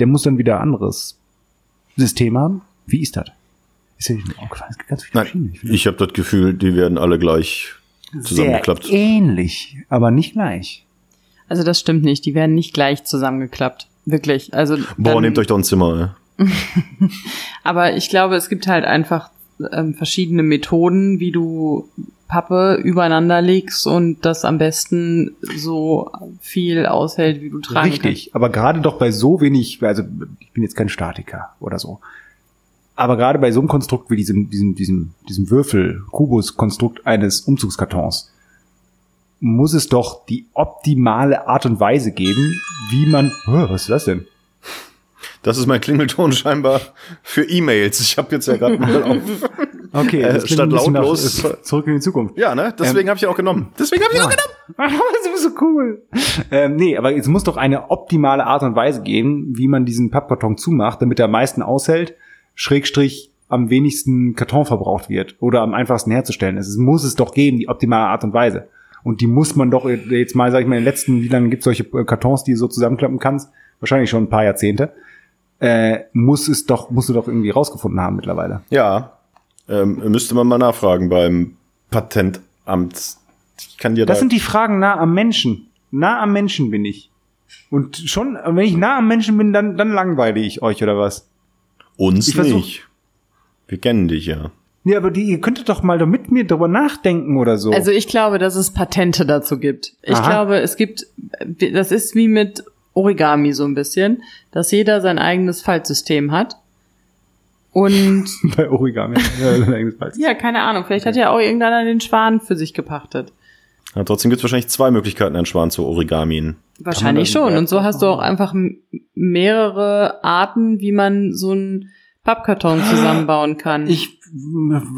der muss dann wieder ein anderes System haben. Wie ist das? Ist ja nicht aufgefallen. Es gibt ganz viele Nein, verschiedene. Ich habe das Gefühl, die werden alle gleich zusammengeklappt. Sehr ähnlich, aber nicht gleich. Also das stimmt nicht. Die werden nicht gleich zusammengeklappt. Wirklich. Also Boah, nehmt euch doch ein Zimmer. Ey. Aber ich glaube, es gibt halt einfach ähm, verschiedene Methoden, wie du Pappe übereinander legst und das am besten so viel aushält, wie du tragen Richtig, aber gerade doch bei so wenig, also ich bin jetzt kein Statiker oder so. Aber gerade bei so einem Konstrukt wie diesem, diesem, diesem, diesem Würfel-Kubus-Konstrukt eines Umzugskartons muss es doch die optimale Art und Weise geben, wie man. Oh, was ist das denn? Das ist mein Klingelton scheinbar für E-Mails. Ich habe jetzt ja gerade mal auf. Okay, Äh, statt lautlos- nach, äh, zurück in die Zukunft. Ja, ne? Deswegen habe ich ihn auch genommen. Deswegen habe ich ihn auch genommen. das ist so cool. Ähm, nee, aber es muss doch eine optimale Art und Weise geben, wie man diesen Pappkarton zumacht, damit er am meisten aushält, Schrägstrich am wenigsten Karton verbraucht wird oder am einfachsten herzustellen ist. Es muss es doch geben, die optimale Art und Weise. Und die muss man doch jetzt mal, sag ich mal, in den letzten, wie lange gibt es solche äh, Kartons, die du so zusammenklappen kannst? Wahrscheinlich schon ein paar Jahrzehnte. Äh, muss es doch, musst du doch irgendwie rausgefunden haben mittlerweile. Ja, ähm, müsste man mal nachfragen beim Patentamt. Ich kann dir Das da. sind die Fragen nah am Menschen. Nah am Menschen bin ich. Und schon, wenn ich nah am Menschen bin, dann, dann langweile ich euch oder was? uns ich versuch- nicht. Wir kennen dich ja. Nee, aber die, ihr könntet doch mal mit mir drüber nachdenken oder so. Also ich glaube, dass es Patente dazu gibt. Ich Aha. glaube, es gibt, das ist wie mit Origami so ein bisschen, dass jeder sein eigenes Faltsystem hat. Und bei Origami. Ja, keine Ahnung, vielleicht hat ja auch irgendeiner den Schwan für sich gepachtet. ja trotzdem gibt es wahrscheinlich zwei Möglichkeiten, einen Schwan zu origamien. Wahrscheinlich schon. Und so hast du auch einfach mehrere Arten, wie man so einen Pappkarton zusammenbauen kann. Ich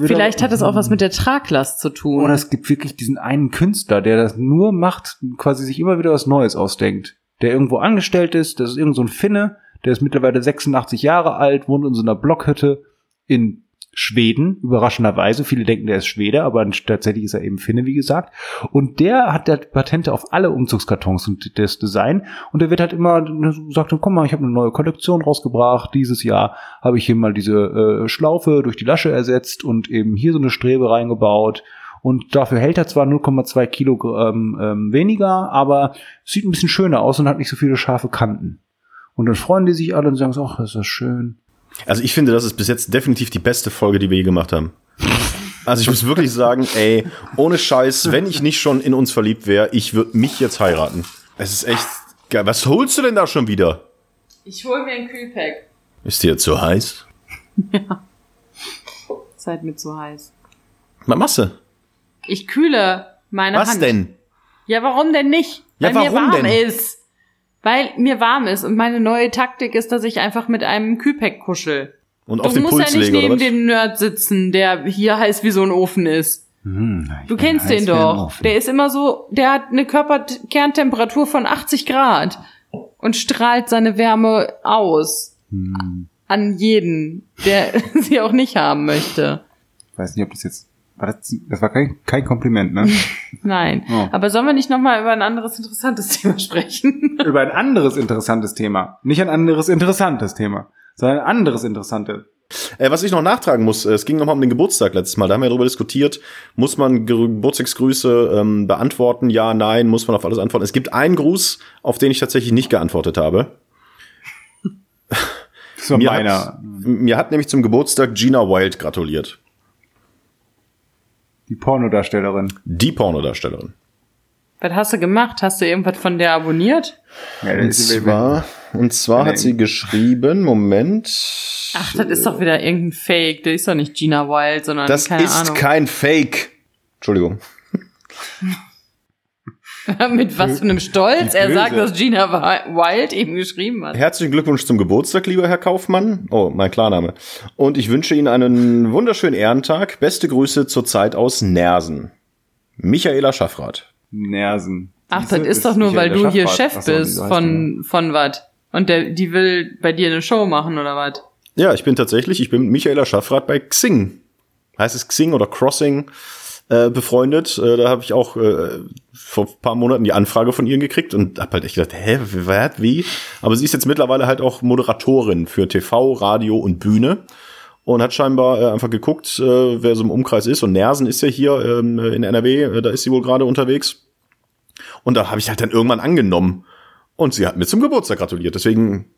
Vielleicht hat es auch was mit der Traglast zu tun. Oder es gibt wirklich diesen einen Künstler, der das nur macht, quasi sich immer wieder was Neues ausdenkt. Der irgendwo angestellt ist, das ist irgend so ein Finne, der ist mittlerweile 86 Jahre alt, wohnt in so einer Blockhütte in Schweden, überraschenderweise. Viele denken, der ist Schwede, aber tatsächlich ist er eben Finne, wie gesagt. Und der hat der Patente auf alle Umzugskartons und das Design. Und der wird halt immer, sagt, komm mal, ich habe eine neue Kollektion rausgebracht. Dieses Jahr habe ich hier mal diese äh, Schlaufe durch die Lasche ersetzt und eben hier so eine Strebe reingebaut. Und dafür hält er zwar 0,2 Kilogramm ähm, weniger, aber sieht ein bisschen schöner aus und hat nicht so viele scharfe Kanten. Und dann freuen die sich alle und sagen so, ach, das ist das schön. Also ich finde, das ist bis jetzt definitiv die beste Folge, die wir je gemacht haben. Also ich muss wirklich sagen, ey, ohne Scheiß, wenn ich nicht schon in uns verliebt wäre, ich würde mich jetzt heiraten. Es ist echt geil. Was holst du denn da schon wieder? ich hole mir ein Kühlpack. Ist dir zu heiß? Seid mir zu heiß. Was machst du? Ich kühle meine Was Hand. denn? Ja, warum denn nicht? Ja, Weil mir warum warm denn? ist. Weil mir warm ist und meine neue Taktik ist, dass ich einfach mit einem Kühlpack kuschel. Und auf du den musst Puls ja nicht legen, neben dem Nerd sitzen, der hier heiß wie so ein Ofen ist. Hm, Du kennst den doch. Der ist immer so, der hat eine Körperkerntemperatur von 80 Grad und strahlt seine Wärme aus Hm. an jeden, der sie auch nicht haben möchte. Ich weiß nicht, ob das jetzt War das, das war kein, kein Kompliment, ne? Nein. Oh. Aber sollen wir nicht nochmal über ein anderes interessantes Thema sprechen? Über ein anderes interessantes Thema. Nicht ein anderes interessantes Thema, sondern ein anderes interessantes. Äh, was ich noch nachtragen muss, äh, es ging nochmal um den Geburtstag letztes Mal, da haben wir darüber diskutiert, muss man Ge- Geburtstagsgrüße ähm, beantworten, ja, nein, muss man auf alles antworten. Es gibt einen Gruß, auf den ich tatsächlich nicht geantwortet habe. Das war Mir meiner. hat, mir hat nämlich zum Geburtstag Gina Wild gratuliert. Die Pornodarstellerin. Die Pornodarstellerin. Was hast du gemacht? Hast du irgendwas von der abonniert? Ja, Und zwar, und zwar hat sie geschrieben, Moment. Ach, das ist doch wieder irgendein Fake. Das ist doch nicht Gina Wild, sondern Das keine ist Ahnung. kein Fake. Entschuldigung. Mit was für einem Stolz er sagt, dass Gina Wi- Wild eben geschrieben hat. Herzlichen Glückwunsch zum Geburtstag, lieber Herr Kaufmann. Oh, mein Klarname. Und ich wünsche Ihnen einen wunderschönen Ehrentag. Beste Grüße zur Zeit aus Nersen. Michaela Schaffrath. Nersen. Ach, das Siehste, ist doch nur, weil Michael du hier. Chef so, bist von, von was. Und der, die will bei dir eine Show machen, oder was? Ja, ich bin tatsächlich, ich bin mit Michaela Schaffrath bei Xing. Heißt es Xing oder Crossing äh, befreundet. Äh, da habe ich auch äh, vor ein paar Monaten die Anfrage von ihr gekriegt und hab halt echt gedacht, hä, was, wie? Aber sie ist jetzt mittlerweile halt auch Moderatorin für TV, Radio und Bühne und hat scheinbar äh, einfach geguckt, äh, wer so im Umkreis ist. Und Nersen ist ja hier ähm, in NRW, äh, da ist sie wohl gerade unterwegs. Und da habe ich halt dann irgendwann angenommen. Und sie hat mir zum Geburtstag gratuliert. Deswegen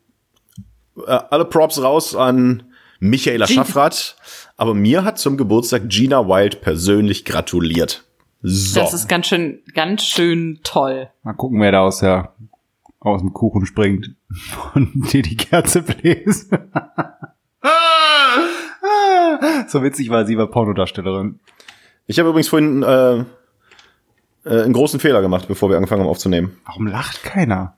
äh, alle Props raus an Michaela Gina. Schaffrath. Aber mir hat zum Geburtstag Gina Wild persönlich gratuliert. So. Das ist ganz schön, ganz schön toll. Mal gucken, wer da aus der aus dem Kuchen springt und dir die Kerze bläst. so witzig war sie, war Pornodarstellerin. ich habe übrigens vorhin äh, äh, einen großen Fehler gemacht, bevor wir angefangen haben aufzunehmen. Warum lacht keiner?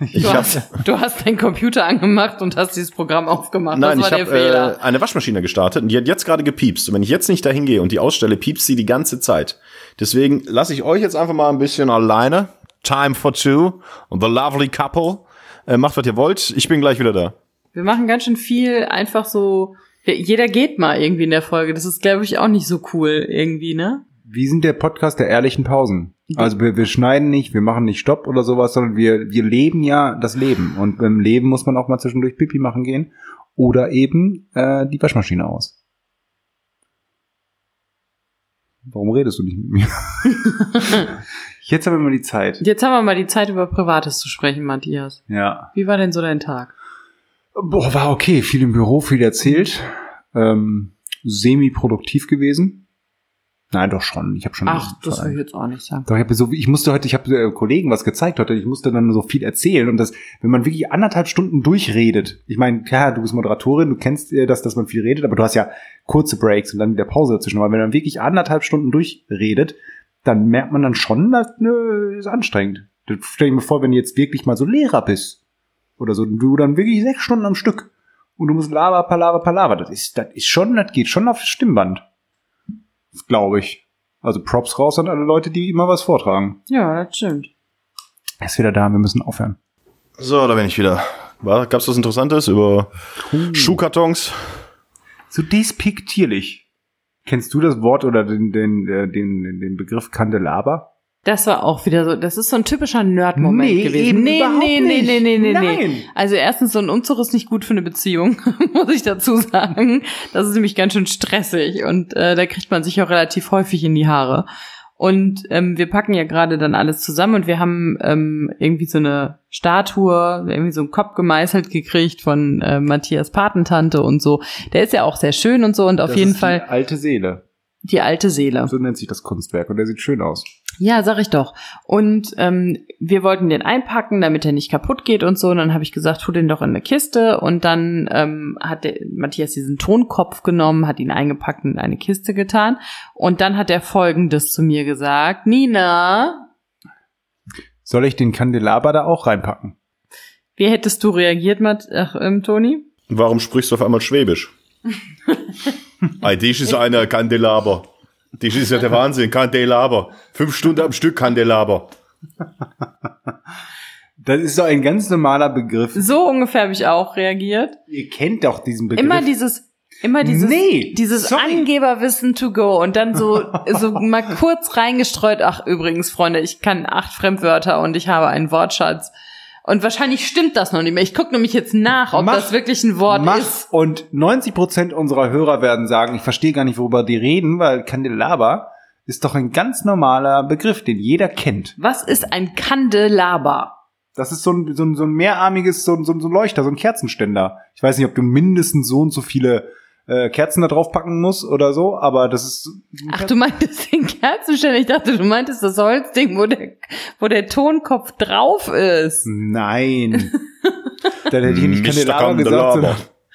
Ich Du hast, du hast deinen Computer angemacht und hast dieses Programm aufgemacht. nein, das ich war der habe Fehler. äh, eine Waschmaschine gestartet und die hat jetzt gerade gepiepst. Und wenn ich jetzt nicht dahin gehe und die ausstelle, piepst sie die ganze Zeit. Deswegen lasse ich euch jetzt einfach mal ein bisschen alleine. Time for two. Und the lovely couple. Äh, macht, was ihr wollt. Ich bin gleich wieder da. Wir machen ganz schön viel einfach so. Jeder geht mal irgendwie in der Folge. Das ist, glaube ich, auch nicht so cool irgendwie, ne? Wir sind der Podcast der ehrlichen Pausen. Also wir, wir schneiden nicht, wir machen nicht Stopp oder sowas, sondern wir, wir leben ja das Leben. Und beim Leben muss man auch mal zwischendurch Pipi machen gehen oder eben äh, die Waschmaschine aus. Warum redest du nicht mit mir? Jetzt haben wir mal die Zeit. Jetzt haben wir mal die Zeit, über Privates zu sprechen, Matthias. Ja. Wie war denn so dein Tag? Boah, war okay. Viel im Büro, viel erzählt. Ähm, semi-produktiv gewesen. Nein, doch schon. Ich habe schon. Ach, das will ich jetzt auch nicht sagen. Doch, ich, hab so, ich musste heute, ich habe äh, Kollegen was gezeigt heute, ich musste dann so viel erzählen und das, wenn man wirklich anderthalb Stunden durchredet, ich meine, klar, du bist Moderatorin, du kennst äh, das, dass man viel redet, aber du hast ja kurze Breaks und dann der Pause dazwischen, aber wenn man wirklich anderthalb Stunden durchredet, dann merkt man dann schon, das ne, ist anstrengend. Das Stell dir mal vor, wenn du jetzt wirklich mal so Lehrer bist oder so, du dann wirklich sechs Stunden am Stück und du musst Lava, Palaver, Palaver, das ist, das ist schon, das geht schon auf das Stimmband. Glaube ich. Also Props raus an alle Leute, die immer was vortragen. Ja, das stimmt. Er ist wieder da, wir müssen aufhören. So, da bin ich wieder. War, gab's was Interessantes über Schuhkartons? So despektierlich. Kennst du das Wort oder den, den, äh, den, den Begriff Kandelaber? Das war auch wieder so, das ist so ein typischer Nerd-Moment Nee, gewesen. eben nee, überhaupt nee, nee, nicht. nee, nee, nee, Nein. nee. Also erstens, so ein Umzug ist nicht gut für eine Beziehung, muss ich dazu sagen. Das ist nämlich ganz schön stressig und äh, da kriegt man sich auch relativ häufig in die Haare. Und ähm, wir packen ja gerade dann alles zusammen und wir haben ähm, irgendwie so eine Statue, irgendwie so einen Kopf gemeißelt gekriegt von äh, Matthias Patentante und so. Der ist ja auch sehr schön und so und auf Das jeden ist Fall Die alte Seele. die alte Seele. So nennt sich das Kunstwerk und der sieht schön aus. Ja, sag ich doch. Und ähm, wir wollten den einpacken, damit er nicht kaputt geht und so. Und dann habe ich gesagt, tu den doch in eine Kiste. Und dann ähm, hat der Matthias diesen Tonkopf genommen, hat ihn eingepackt und in eine Kiste getan. Und dann hat er Folgendes zu mir gesagt: Nina, Soll ich den Kandelaber da auch reinpacken? wie hättest du reagiert, Matt, ach, ähm, Toni? Warum sprichst du auf einmal Schwäbisch? Ei, das ist einer Kandelaber. Das ist ja der Wahnsinn, Kandelaber. Fünf Stunden am Stück Kandelaber. Das ist so ein ganz normaler Begriff. So ungefähr habe ich auch reagiert. Ihr kennt doch diesen Begriff. Immer dieses Immer dieses, Nee, dieses sorry. Angeberwissen to go und dann so, so mal kurz reingestreut, ach übrigens, Freunde, ich kann acht Fremdwörter und ich habe einen Wortschatz. Und wahrscheinlich stimmt das noch nicht mehr. Ich gucke nämlich jetzt nach, ob Mach- das wirklich ein Wort Mach. ist. Und 90 Prozent unserer Hörer werden sagen, ich verstehe gar nicht, worüber die reden, weil Candelabra ist doch ein ganz normaler Begriff, den jeder kennt. Was ist ein Kandelaber? Das ist so ein, so ein, so ein mehrarmiges, so ein so ein Leuchter, so ein Kerzenständer. Ich weiß nicht, ob du mindestens so und so viele äh, Kerzen da drauf packen musst oder so, aber das ist. Ach, du meintest den Kerzenständer. Ich dachte, du meintest das Holzding, wo der, wo der Tonkopf drauf ist. Nein. da hätte ich nicht Mr. Candelabra gesagt,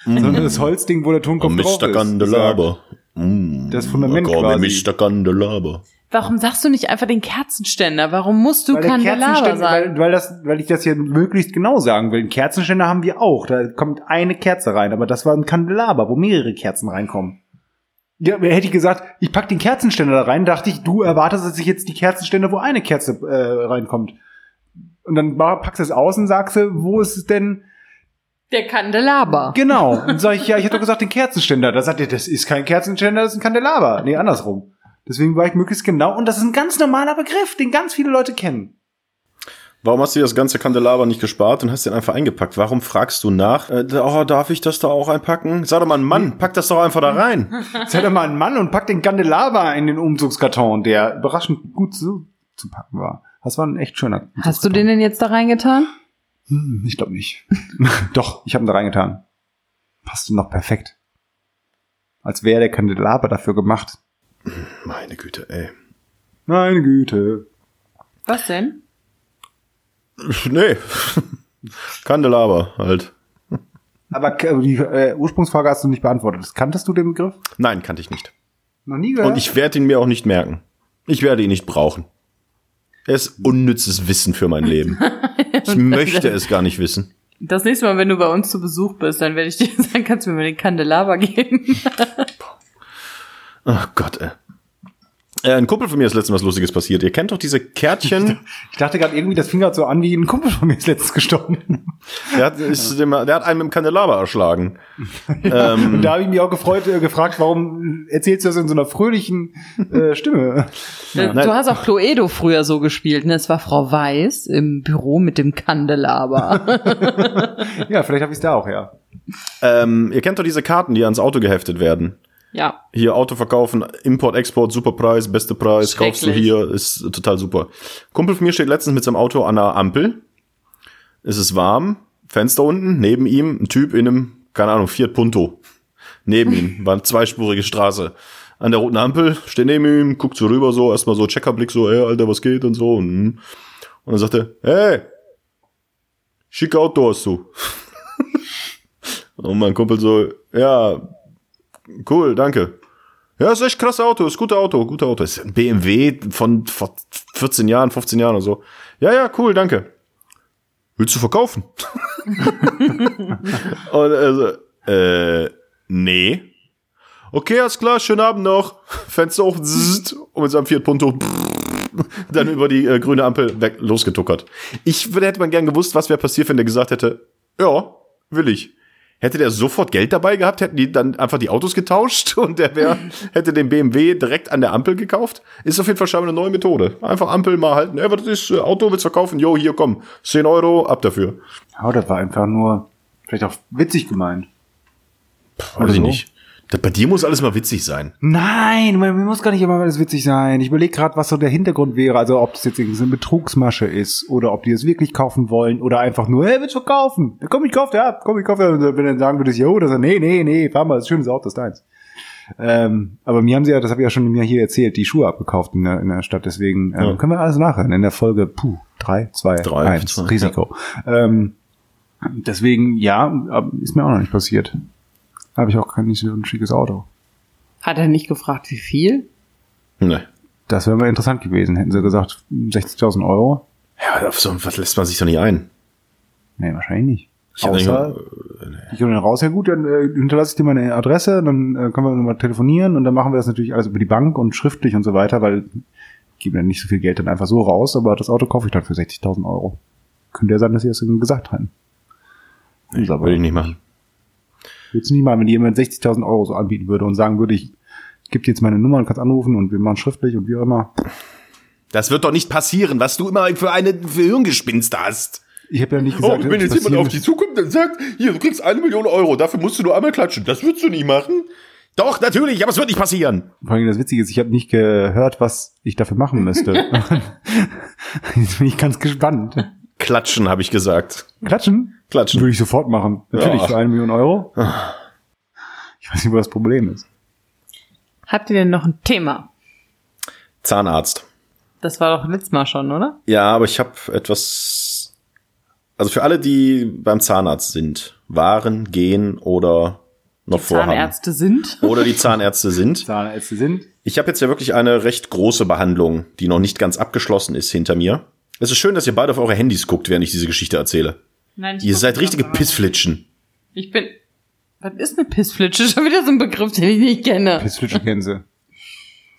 sondern, sondern das Holzding, wo der Tonkopf drauf Mr. ist. Candelabra. Mm, Das Fundament me quasi. Mr. Candelabra. Warum sagst du nicht einfach den Kerzenständer? Warum musst du Weil, Kandelaber sagen? weil, weil, das, weil ich das hier möglichst genau sagen will. Einen Kerzenständer haben wir auch. Da kommt eine Kerze rein, aber das war ein Kandelaber, wo mehrere Kerzen reinkommen. Ja, hätte ich gesagt, ich pack den Kerzenständer da rein, dachte ich, du erwartest, dass ich jetzt die Kerzenständer, wo eine Kerze äh, reinkommt. Und dann packst du es aus und sagst du, wo ist es denn? Der Kandelaber. Genau. Und sag ich, ja, ich hätte doch gesagt, den Kerzenständer. Da sagt er, das ist kein Kerzenständer, das ist ein Kandelaber. Nee, andersrum. Deswegen war ich möglichst genau. Und das ist ein ganz normaler Begriff, den ganz viele Leute kennen. Warum hast du das ganze Kandelaber nicht gespart und hast den einfach eingepackt? Warum fragst du nach? Äh, oh, darf ich das da auch einpacken? Sag doch mal, Mann, pack das doch einfach da rein. Sei doch mal ein Mann und pack den Kandelaber in den Umzugskarton, der überraschend gut zu, zu packen war. Das war ein echt schöner. Hast du den denn jetzt da reingetan? Hm, ich glaube nicht. Doch, ich habe ihn da reingetan. Passte noch perfekt. Als wäre der Kandelaber dafür gemacht. Meine Güte, ey. Meine Güte. Was denn? Nee. Kandelaber halt. Aber die äh, Ursprungsfrage hast du nicht beantwortet. Kanntest du den Begriff? Nein, kannte ich nicht. Noch nie gehört? Und ich werde ihn mir auch nicht merken. Ich werde ihn nicht brauchen. Er ist unnützes Wissen für mein Leben. Ich möchte es gar nicht wissen. Das nächste Mal, wenn du bei uns zu Besuch bist, dann werde ich dir sagen, kannst du mir mal den Kandelaber geben. Oh Gott, ey. Äh, ein Kumpel von mir ist letztens was Lustiges passiert. Ihr kennt doch diese Kärtchen. ich dachte gerade irgendwie, das fing gerade so an, wie ein Kumpel von mir ist letztens gestorben. der, hat, ist dem, der hat einen mit dem Kandelaber erschlagen. ähm, Und da habe ich mich auch gefreut, äh, gefragt, warum erzählst du das in so einer fröhlichen äh, Stimme? Du Nein. hast auch Cluedo früher so gespielt, ne? Es war Frau Weiß im Büro mit dem Kandelaber. ja, vielleicht habe ich es da auch, ja. ähm, ihr kennt doch diese Karten, die ans Auto geheftet werden. Ja. Hier Auto verkaufen, Import, Export, super Preis, beste Preis, kaufst du hier, ist total super. Kumpel von mir steht letztens mit seinem Auto an der Ampel. Es ist warm, Fenster unten, neben ihm ein Typ in einem, keine Ahnung, Fiat Punto. Neben ihm war eine zweispurige Straße. An der roten Ampel, steht neben ihm, guckt so rüber, so, erstmal so Checkerblick, so, ey, Alter, was geht und so. Und, und dann sagt er, hey, schicke Auto hast du. und mein Kumpel so, ja, cool, danke. Ja, ist echt krasse Auto, ist gute Auto, gute Auto. Ist ein BMW von vor 14 Jahren, 15 Jahren oder so. Ja, ja, cool, danke. Willst du verkaufen? Und also, äh, nee. Okay, alles klar, schönen Abend noch. Fenster auf, zzzt, und mit seinem Fiat Punto dann über die äh, grüne Ampel weg, losgetuckert. Ich hätte man gern gewusst, was wäre passiert, wenn der gesagt hätte, ja, will ich. Hätte der sofort Geld dabei gehabt, hätten die dann einfach die Autos getauscht und der wär, hätte den BMW direkt an der Ampel gekauft. Ist auf jeden Fall scheinbar eine neue Methode. Einfach Ampel mal halten. Ey, was ist, äh, Auto willst du verkaufen? Jo, hier, komm. 10 Euro, ab dafür. Ja, das war einfach nur, vielleicht auch witzig gemeint. Weiß ich so. nicht. Das, bei dir muss alles mal witzig sein. Nein, man mir muss gar nicht immer alles witzig sein. Ich überlege gerade, was so der Hintergrund wäre. Also ob das jetzt irgendwie so eine Betrugsmasche ist oder ob die es wirklich kaufen wollen oder einfach nur, hey, willst du kaufen? Ja, komm, ich kauf, ja, komm, ich kauf. Und wenn dann sagen würdest, jo, das nee, nee, nee, fahr mal, das ist schönes Auto, das ist deins. Ähm, aber mir haben sie ja, das habe ich ja schon mir hier erzählt, die Schuhe abgekauft in der, in der Stadt. Deswegen ähm, Ja. können wir alles nachhören in der Folge, puh, drei, zwei, Drei, eins, zwei, Risiko. Ähm, deswegen, ja, aber ist mir auch noch nicht passiert. Habe ich auch kein nicht so ein schickes Auto. Hat er nicht gefragt, wie viel? Nee. Das wäre mal interessant gewesen. Hätten sie gesagt, 60.000 Euro? Ja, auf so was lässt man sich doch nicht ein. Nee, wahrscheinlich nicht. Ich Außer, nicht- ich komme dann raus, ja gut, dann äh, hinterlasse ich dir meine Adresse, dann äh, können wir nochmal telefonieren und dann machen wir das natürlich alles über die Bank und schriftlich und so weiter, weil ich gebe dann nicht so viel Geld dann einfach so raus, aber das Auto kaufe ich dann für 60.000 Euro. Könnte ja sein, dass sie das gesagt haben. Aber Würde ich nicht machen. Würdest du nicht mal, wenn jemand 60.000 Euro so anbieten würde und sagen würde, ich gebe dir jetzt meine Nummer und kannst anrufen und wir machen schriftlich und wie auch immer. Das wird doch nicht passieren, was du immer für eine für Hirngespinst hast. Ich habe ja nicht gesagt, oh, wenn jetzt jemand auf dich zukommt und sagt, hier, du kriegst eine Million Euro, dafür musst du nur einmal klatschen. Das würdest du nicht machen? Doch, natürlich, aber es wird nicht passieren. Vor allem das Witzige ist, ich habe nicht gehört, was ich dafür machen müsste. Jetzt bin ich ganz gespannt. Klatschen, habe ich gesagt. Klatschen? Klatschen. Würde ich sofort machen. Natürlich Ja. für eine Million Euro. Ich weiß nicht, wo das Problem ist. Habt ihr denn noch ein Thema? Zahnarzt. Das war doch letztes Mal schon, oder? Ja, aber ich habe etwas. Also für alle, die beim Zahnarzt sind, waren, gehen oder noch vorhaben. Zahnärzte sind. Oder die Zahnärzte sind. Zahnärzte sind. Ich habe jetzt ja wirklich eine recht große Behandlung, die noch nicht ganz abgeschlossen ist hinter mir. Es ist schön, dass ihr beide auf eure Handys guckt, während ich diese Geschichte erzähle. Nein, ich Ihr seid richtige. Pissflitschen. Ich bin. Was ist eine Pissflitsche? Schon wieder so ein Begriff, den ich nicht kenne. Pissflitsche kennen sie.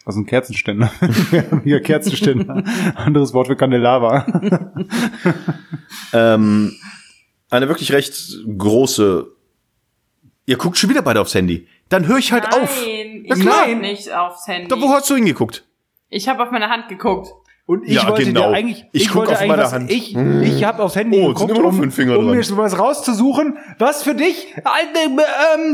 Das ist ein Kerzenständer. Wieder Kerzenständer. Anderes Wort für Candelava. Ähm, eine wirklich recht große. Ihr guckt schon wieder beide aufs Handy. Dann höre ich halt auf. Nein, ich klar. guck nicht aufs Handy. Da, wo hast du hingeguckt? Ich habe auf meine Hand geguckt. Und ich Ja, wollte genau. dir eigentlich, Ich ich, guck wollte auf eigentlich meine was, Hand. ich, ich habe aufs Handy Oh, geguckt, um, um mir was rauszusuchen, was für dich ein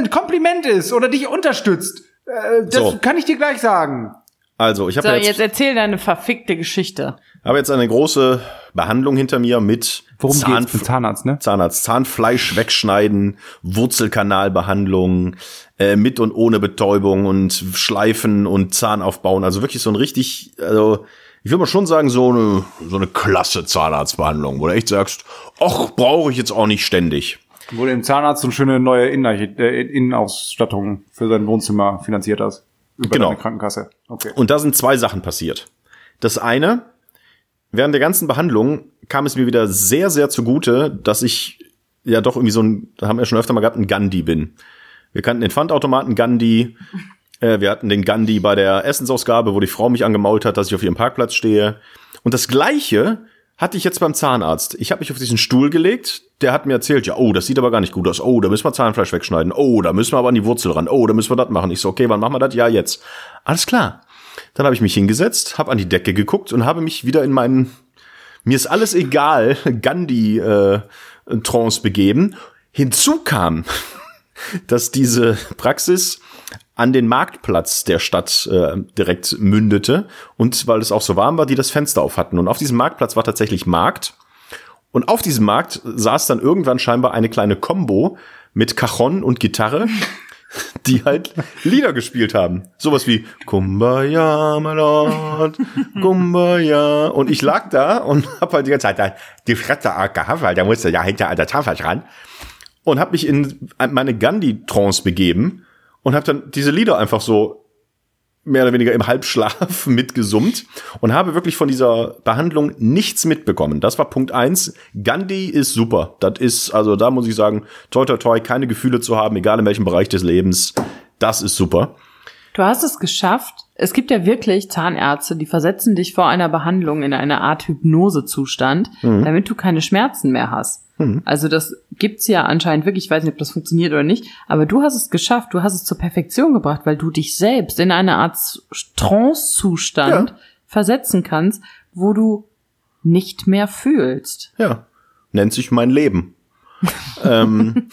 ähm, Kompliment ist oder dich unterstützt. Äh, das So. kann ich dir gleich sagen. Also, ich habe So, jetzt, jetzt erzähl deine verfickte Geschichte. habe jetzt eine große Behandlung hinter mir mit Worum Zahn geht's? Mit Zahnarzt, ne? Zahnarzt, Zahnfleisch wegschneiden, Wurzelkanalbehandlung, äh, mit und ohne Betäubung und Schleifen und Zahn aufbauen. Also wirklich so ein richtig, also ich würde mal schon sagen, so eine, so eine klasse Zahnarztbehandlung, wo du echt sagst, ach, brauche ich jetzt auch nicht ständig. Wo du dem Zahnarzt so eine schöne neue äh, Innenausstattung für sein Wohnzimmer finanziert hast. Über Genau. Krankenkasse. Okay. Und da sind zwei Sachen passiert. Das eine, während der ganzen Behandlung kam es mir wieder sehr, sehr zugute, dass ich ja doch irgendwie so ein, da haben wir schon öfter mal gehabt, ein Gandhi bin. Wir kannten den Pfandautomaten Gandhi. Äh, wir hatten den Gandhi bei der Essensausgabe, wo die Frau mich angemault hat, dass ich auf ihrem Parkplatz stehe. Und das Gleiche hatte ich jetzt beim Zahnarzt. Ich habe mich auf diesen Stuhl gelegt. Der hat mir erzählt, ja, oh, das sieht aber gar nicht gut aus. Oh, da müssen wir Zahnfleisch wegschneiden. Oh, da müssen wir aber an die Wurzel ran. Oh, da müssen wir das machen. Ich so, okay, wann machen wir das? Ja, jetzt. Alles klar. Dann habe ich mich hingesetzt, habe an die Decke geguckt und habe mich wieder in meinen mir ist alles egal Gandhi äh, Trance begeben. Hinzu kam, dass diese Praxis an den Marktplatz der Stadt äh, direkt mündete und weil es auch so warm war, die das Fenster auf hatten und auf diesem Marktplatz war tatsächlich Markt und auf diesem Markt saß dann irgendwann scheinbar eine kleine Combo mit Cajon und Gitarre, die halt Lieder gespielt haben. Sowas wie Kumbaya, my Lord, Kumbaya. Und ich lag da und hab halt die ganze Zeit da die Fresse gehabt, weil der musste ja hinter an der Zahnfleisch ran. Und hab mich in meine Gandhi-Trance begeben und hab dann diese Lieder einfach so mehr oder weniger im Halbschlaf mitgesummt und habe wirklich von dieser Behandlung nichts mitbekommen. Das war Punkt eins. Gandhi ist super. Das ist, also da muss ich sagen, toi toi toi, keine Gefühle zu haben, egal in welchem Bereich des Lebens. Das ist super. Du hast es geschafft. Es gibt ja wirklich Zahnärzte, die versetzen dich vor einer Behandlung in eine Art Hypnosezustand, damit du keine Schmerzen mehr hast. Also das gibt's ja anscheinend wirklich, ich weiß nicht, ob das funktioniert oder nicht, aber du hast es geschafft, du hast es zur Perfektion gebracht, weil du dich selbst in eine Art Trance-Zustand Ja. versetzen kannst, wo du nicht mehr fühlst. Ja, nennt sich mein Leben. Ähm,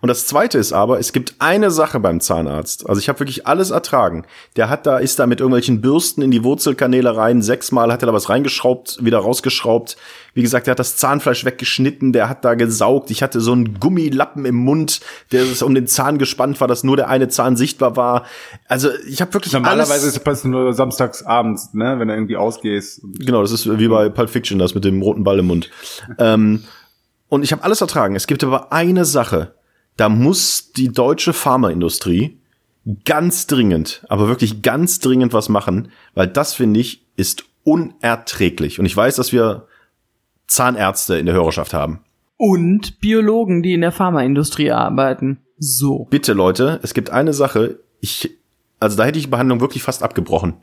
und das zweite ist aber, es gibt eine Sache beim Zahnarzt. Also ich habe wirklich alles ertragen. Der hat da, ist da mit irgendwelchen Bürsten in die Wurzelkanäle rein. Sechsmal hat er da was reingeschraubt, wieder rausgeschraubt. Wie gesagt, der hat das Zahnfleisch weggeschnitten, der hat da gesaugt. Ich hatte so einen Gummilappen im Mund, der ist um den Zahn gespannt war, dass nur der eine Zahn sichtbar war. Also ich habe wirklich Normalerweise alles, ist das nur samstags abends, ne, wenn du irgendwie ausgehst. Genau, das ist wie bei Pulp Fiction, das mit dem roten Ball im Mund. ähm, und ich habe alles ertragen. Es gibt aber eine Sache, da muss die deutsche Pharmaindustrie ganz dringend, aber wirklich ganz dringend was machen, weil das finde ich ist unerträglich. Und ich weiß, dass wir Zahnärzte in der Hörerschaft haben. Und Biologen, die in der Pharmaindustrie arbeiten. So. Bitte Leute, es gibt eine Sache, ich, also da hätte ich die Behandlung wirklich fast abgebrochen.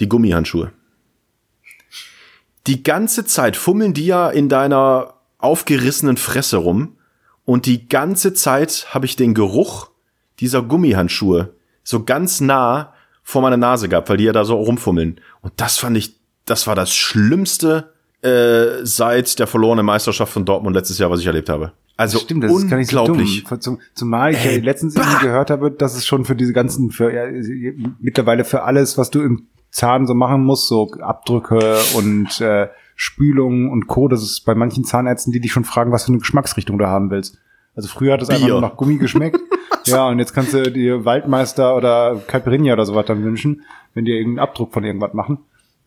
Die Gummihandschuhe. Die ganze Zeit fummeln die ja in deiner aufgerissenen Fresse rum und die ganze Zeit habe ich den Geruch dieser Gummihandschuhe so ganz nah vor meiner Nase gehabt, weil die ja da so rumfummeln. Und das fand ich, das war das Schlimmste äh, seit der verlorenen Meisterschaft von Dortmund letztes Jahr, was ich erlebt habe. Also Stimmt, das unglaublich. ist gar nicht so dumm. Zum, zumal ich ja letztens irgendwie gehört habe, dass es schon für diese ganzen, für ja, mittlerweile für alles, was du im Zahn so machen musst, so Abdrücke und äh, Spülungen und Co., das ist bei manchen Zahnärzten, die dich schon fragen, was für eine Geschmacksrichtung du haben willst. Also früher hat es einfach nur nach Gummi geschmeckt. ja, und jetzt kannst du dir Waldmeister oder Caipirinha oder sowas dann wünschen, wenn die irgendeinen Abdruck von irgendwas machen.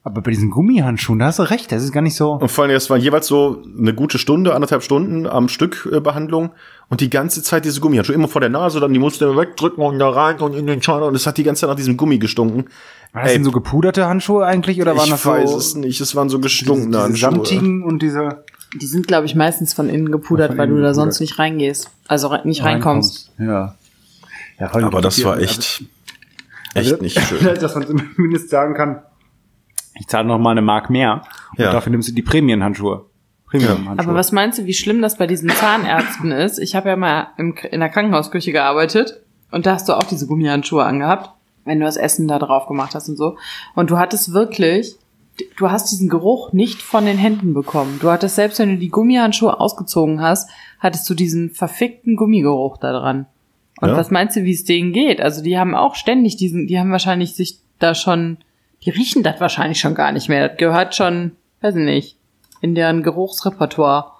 Aber bei diesen Gummihandschuhen, da hast du recht, das ist gar nicht so. Und vor allem, es war jeweils so eine gute Stunde, anderthalb Stunden am Stück äh, Behandlung und die ganze Zeit diese Gummihandschuhe immer vor der Nase, dann die musste du wegdrücken und da rein und in den Schein und es hat die ganze Zeit nach diesem Gummi gestunken. War das denn so gepuderte Handschuhe eigentlich oder waren ich das so? weiß es nicht, es waren so gestunkene diese, diese Handschuhe. samtigen und diese Die sind, glaube ich, meistens von innen gepudert, Von weil innen du da sonst nicht reingehst. Also re nicht reinkommst. Ja. ja allem Aber das war echt, echt Also, nicht schön. Dass man zumindest sagen kann, ich zahle noch mal eine Mark mehr und Ja. dafür nimmst du die Prämienhandschuhe. Premium-Handschuhe. Aber was meinst du, wie schlimm das bei diesen Zahnärzten ist? Ich habe ja mal im, in der Krankenhausküche gearbeitet und da hast du auch diese Gummihandschuhe angehabt, wenn du das Essen da drauf gemacht hast und so. Und du hattest wirklich, du hast diesen Geruch nicht von den Händen bekommen. Du hattest, selbst wenn du die Gummihandschuhe ausgezogen hast, hattest du diesen verfickten Gummigeruch da dran. Und Ja. was meinst du, wie es denen geht? Also die haben auch ständig diesen, die haben wahrscheinlich sich da schon, die riechen das wahrscheinlich schon gar nicht mehr. Das gehört schon, weiß ich nicht, in deren Geruchsrepertoire.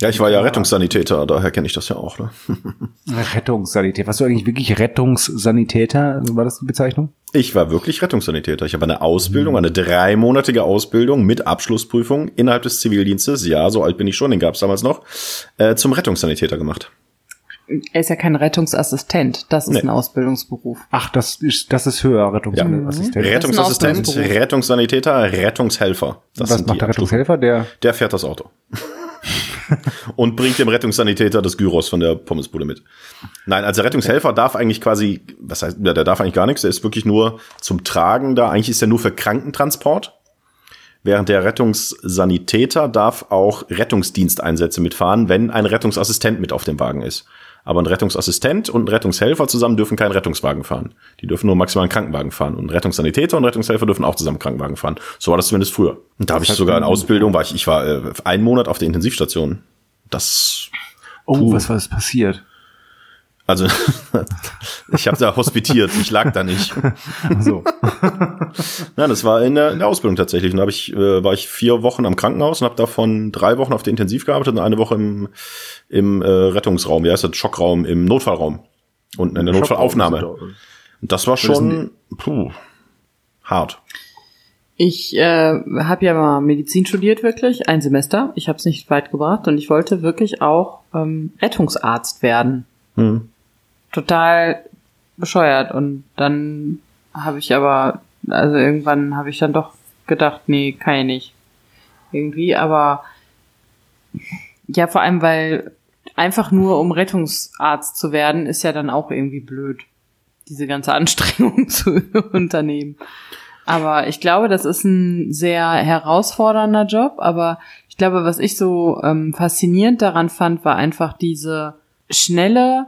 Ja, ich war ja Rettungssanitäter, daher kenne ich das ja auch. Ne? Rettungssanitäter. Warst du eigentlich wirklich Rettungssanitäter? War das die Bezeichnung? Ich war wirklich Rettungssanitäter. Ich habe eine Ausbildung, eine dreimonatige Ausbildung mit Abschlussprüfung innerhalb des Zivildienstes, ja, so alt bin ich schon, den gab es damals noch, äh, zum Rettungssanitäter gemacht. Er ist ja kein Rettungsassistent. Das ist Nee. ein Ausbildungsberuf. Ach, das ist, das ist höher, Rettungsassistent. Rettungsassistent, Ausbildungsberuf. Rettungssanitäter, Rettungshelfer. Das Was macht der Rettungshelfer? Der. Der fährt das Auto. und bringt dem Rettungssanitäter das Gyros von der Pommesbude mit. Nein, also der Rettungshelfer darf eigentlich quasi, was heißt, ja, der darf eigentlich gar nichts, der ist wirklich nur zum Tragen da. Eigentlich ist er nur für Krankentransport. Während der Rettungssanitäter darf auch Rettungsdiensteinsätze mitfahren, wenn ein Rettungsassistent mit auf dem Wagen ist. Aber ein Rettungsassistent und ein Rettungshelfer zusammen dürfen keinen Rettungswagen fahren. Die dürfen nur maximal einen Krankenwagen fahren. Und ein Rettungssanitäter und Rettungshelfer dürfen auch zusammen einen Krankenwagen fahren. So war das zumindest früher. Und da habe ich sogar in Ausbildung, war ich, ich war äh, einen Monat auf der Intensivstation. Das, oh, Puh. was war das passiert? Also, ich habe da hospitiert, ich lag da nicht. So. Nein, das war in der, in der Ausbildung tatsächlich. Und da hab ich, äh, war ich vier Wochen am Krankenhaus und habe davon drei Wochen auf der Intensiv gearbeitet und eine Woche im, im äh, Rettungsraum, wie heißt das, Schockraum, im Notfallraum und in der Notfallaufnahme. Und das war schon puh, hart. Ich äh, habe ja mal Medizin studiert, wirklich, ein Semester. Ich habe es nicht weit gebracht und ich wollte wirklich auch ähm, Rettungsarzt werden. Hm. Total bescheuert. Und dann habe ich aber, also irgendwann habe ich dann doch gedacht, nee, kann ich nicht. Irgendwie, aber ja, vor allem, weil einfach nur um Rettungsarzt zu werden, ist ja dann auch irgendwie blöd, diese ganze Anstrengung zu unternehmen. Aber ich glaube, das ist ein sehr herausfordernder Job. Aber ich glaube, was ich so ähm, faszinierend daran fand, war einfach diese schnelle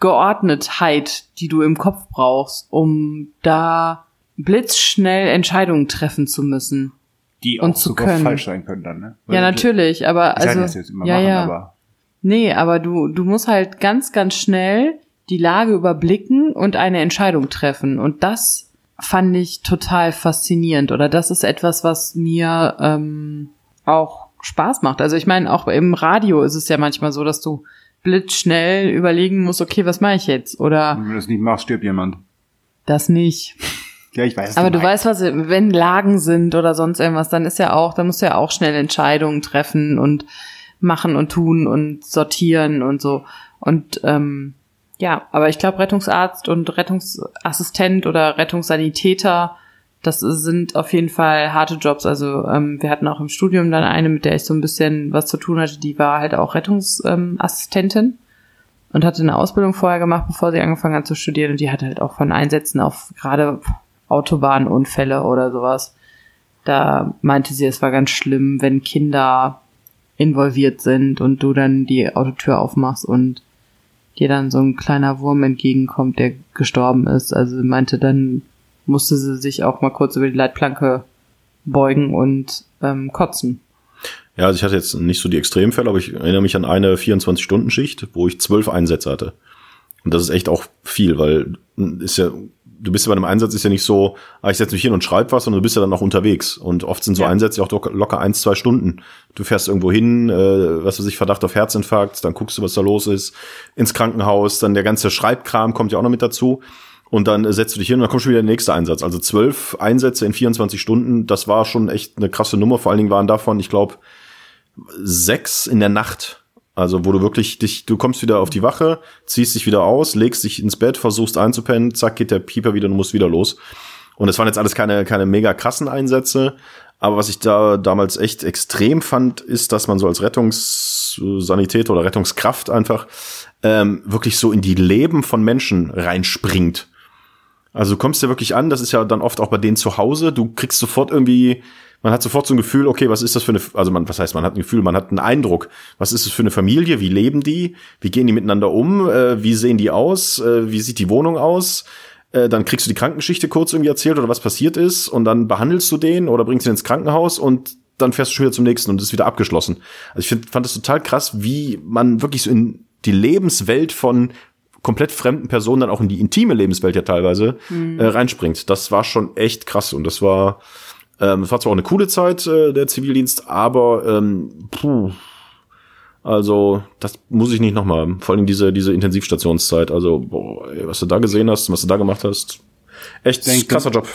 Geordnetheit, die du im Kopf brauchst, um da blitzschnell Entscheidungen treffen zu müssen. Die Und auch zu sogar können. falsch sein können dann, ne? Ja, natürlich, aber Ich also das jetzt immer ja, machen, ja. aber Nee, aber du, du musst halt ganz, ganz schnell die Lage überblicken und eine Entscheidung treffen. Und das fand ich total faszinierend. Oder das ist etwas, was mir ähm, auch Spaß macht. Also ich meine, auch im Radio ist es ja manchmal so, dass du blitzschnell überlegen musst, okay, was mache ich jetzt? Oder wenn du das nicht machst, stirbt jemand. das nicht. Ja, ich weiß. Aber du weißt, was, wenn Lagen sind oder sonst irgendwas, dann ist ja auch, dann musst du ja auch schnell Entscheidungen treffen und machen und tun und sortieren und so. Und ähm, ja, aber ich glaube, Rettungsarzt und Rettungsassistent oder Rettungssanitäter, das sind auf jeden Fall harte Jobs. Also ähm, wir hatten auch im Studium dann eine, mit der ich so ein bisschen was zu tun hatte, die war halt auch Rettungsassistentin und hatte eine Ausbildung vorher gemacht, bevor sie angefangen hat zu studieren. Und die hatte halt auch von Einsätzen auf gerade Autobahnunfälle oder sowas. Da meinte sie, es war ganz schlimm, wenn Kinder involviert sind und du dann die Autotür aufmachst und dir dann so ein kleiner Wurm entgegenkommt, der gestorben ist. Also meinte, dann musste sie sich auch mal kurz über die Leitplanke beugen und ähm, kotzen. Ja, also ich hatte jetzt nicht so die Extremfälle, aber ich erinnere mich an eine 24-Stunden-Schicht, wo ich zwölf Einsätze hatte. Und das ist echt auch viel, weil ist ja, du bist ja bei einem Einsatz ist ja nicht so, ah, ich setze mich hin und schreibe was, sondern du bist ja dann noch unterwegs. Und oft sind so ja. Einsätze auch locker eins, zwei Stunden. Du fährst irgendwo hin, äh, was weiß ich, Verdacht auf Herzinfarkt, dann guckst du, was da los ist, ins Krankenhaus, dann der ganze Schreibkram kommt ja auch noch mit dazu. Und dann setzt du dich hin und dann kommt schon wieder der nächste Einsatz. Also zwölf Einsätze in 24 Stunden, das war schon echt eine krasse Nummer. Vor allen Dingen waren davon, ich glaube, sechs in der Nacht. Also wo du wirklich dich, du kommst wieder auf die Wache, ziehst dich wieder aus, legst dich ins Bett, versuchst einzupennen, zack geht der Pieper wieder, du musst wieder los. Und es waren jetzt alles keine keine mega krassen Einsätze, aber was ich da damals echt extrem fand, ist, dass man so als Rettungssanitäter oder Rettungskraft einfach ähm, wirklich so in die Leben von Menschen reinspringt. Also du kommst ja wirklich an, das ist ja dann oft auch bei denen zu Hause, du kriegst sofort irgendwie man hat sofort so ein Gefühl, okay, was ist das für eine, also man, was heißt, man hat ein Gefühl, man hat einen Eindruck, was ist das für eine Familie, wie leben die, wie gehen die miteinander um, äh, wie sehen die aus, äh, wie sieht die Wohnung aus, äh, dann kriegst du die Krankengeschichte kurz irgendwie erzählt oder was passiert ist und dann behandelst du den oder bringst ihn ins Krankenhaus und dann fährst du schon wieder zum nächsten und ist wieder abgeschlossen. Also ich find, fand das total krass, wie man wirklich so in die Lebenswelt von komplett fremden Personen dann auch in die intime Lebenswelt ja teilweise mhm. äh, reinspringt. Das war schon echt krass und das war ähm, es war zwar auch eine coole Zeit, äh, der Zivildienst, aber ähm, puh, also das muss ich nicht nochmal haben. Vor allem diese, diese Intensivstationszeit. Also, boah, ey, was du da gesehen hast, was du da gemacht hast. Echt denke, krasser Job.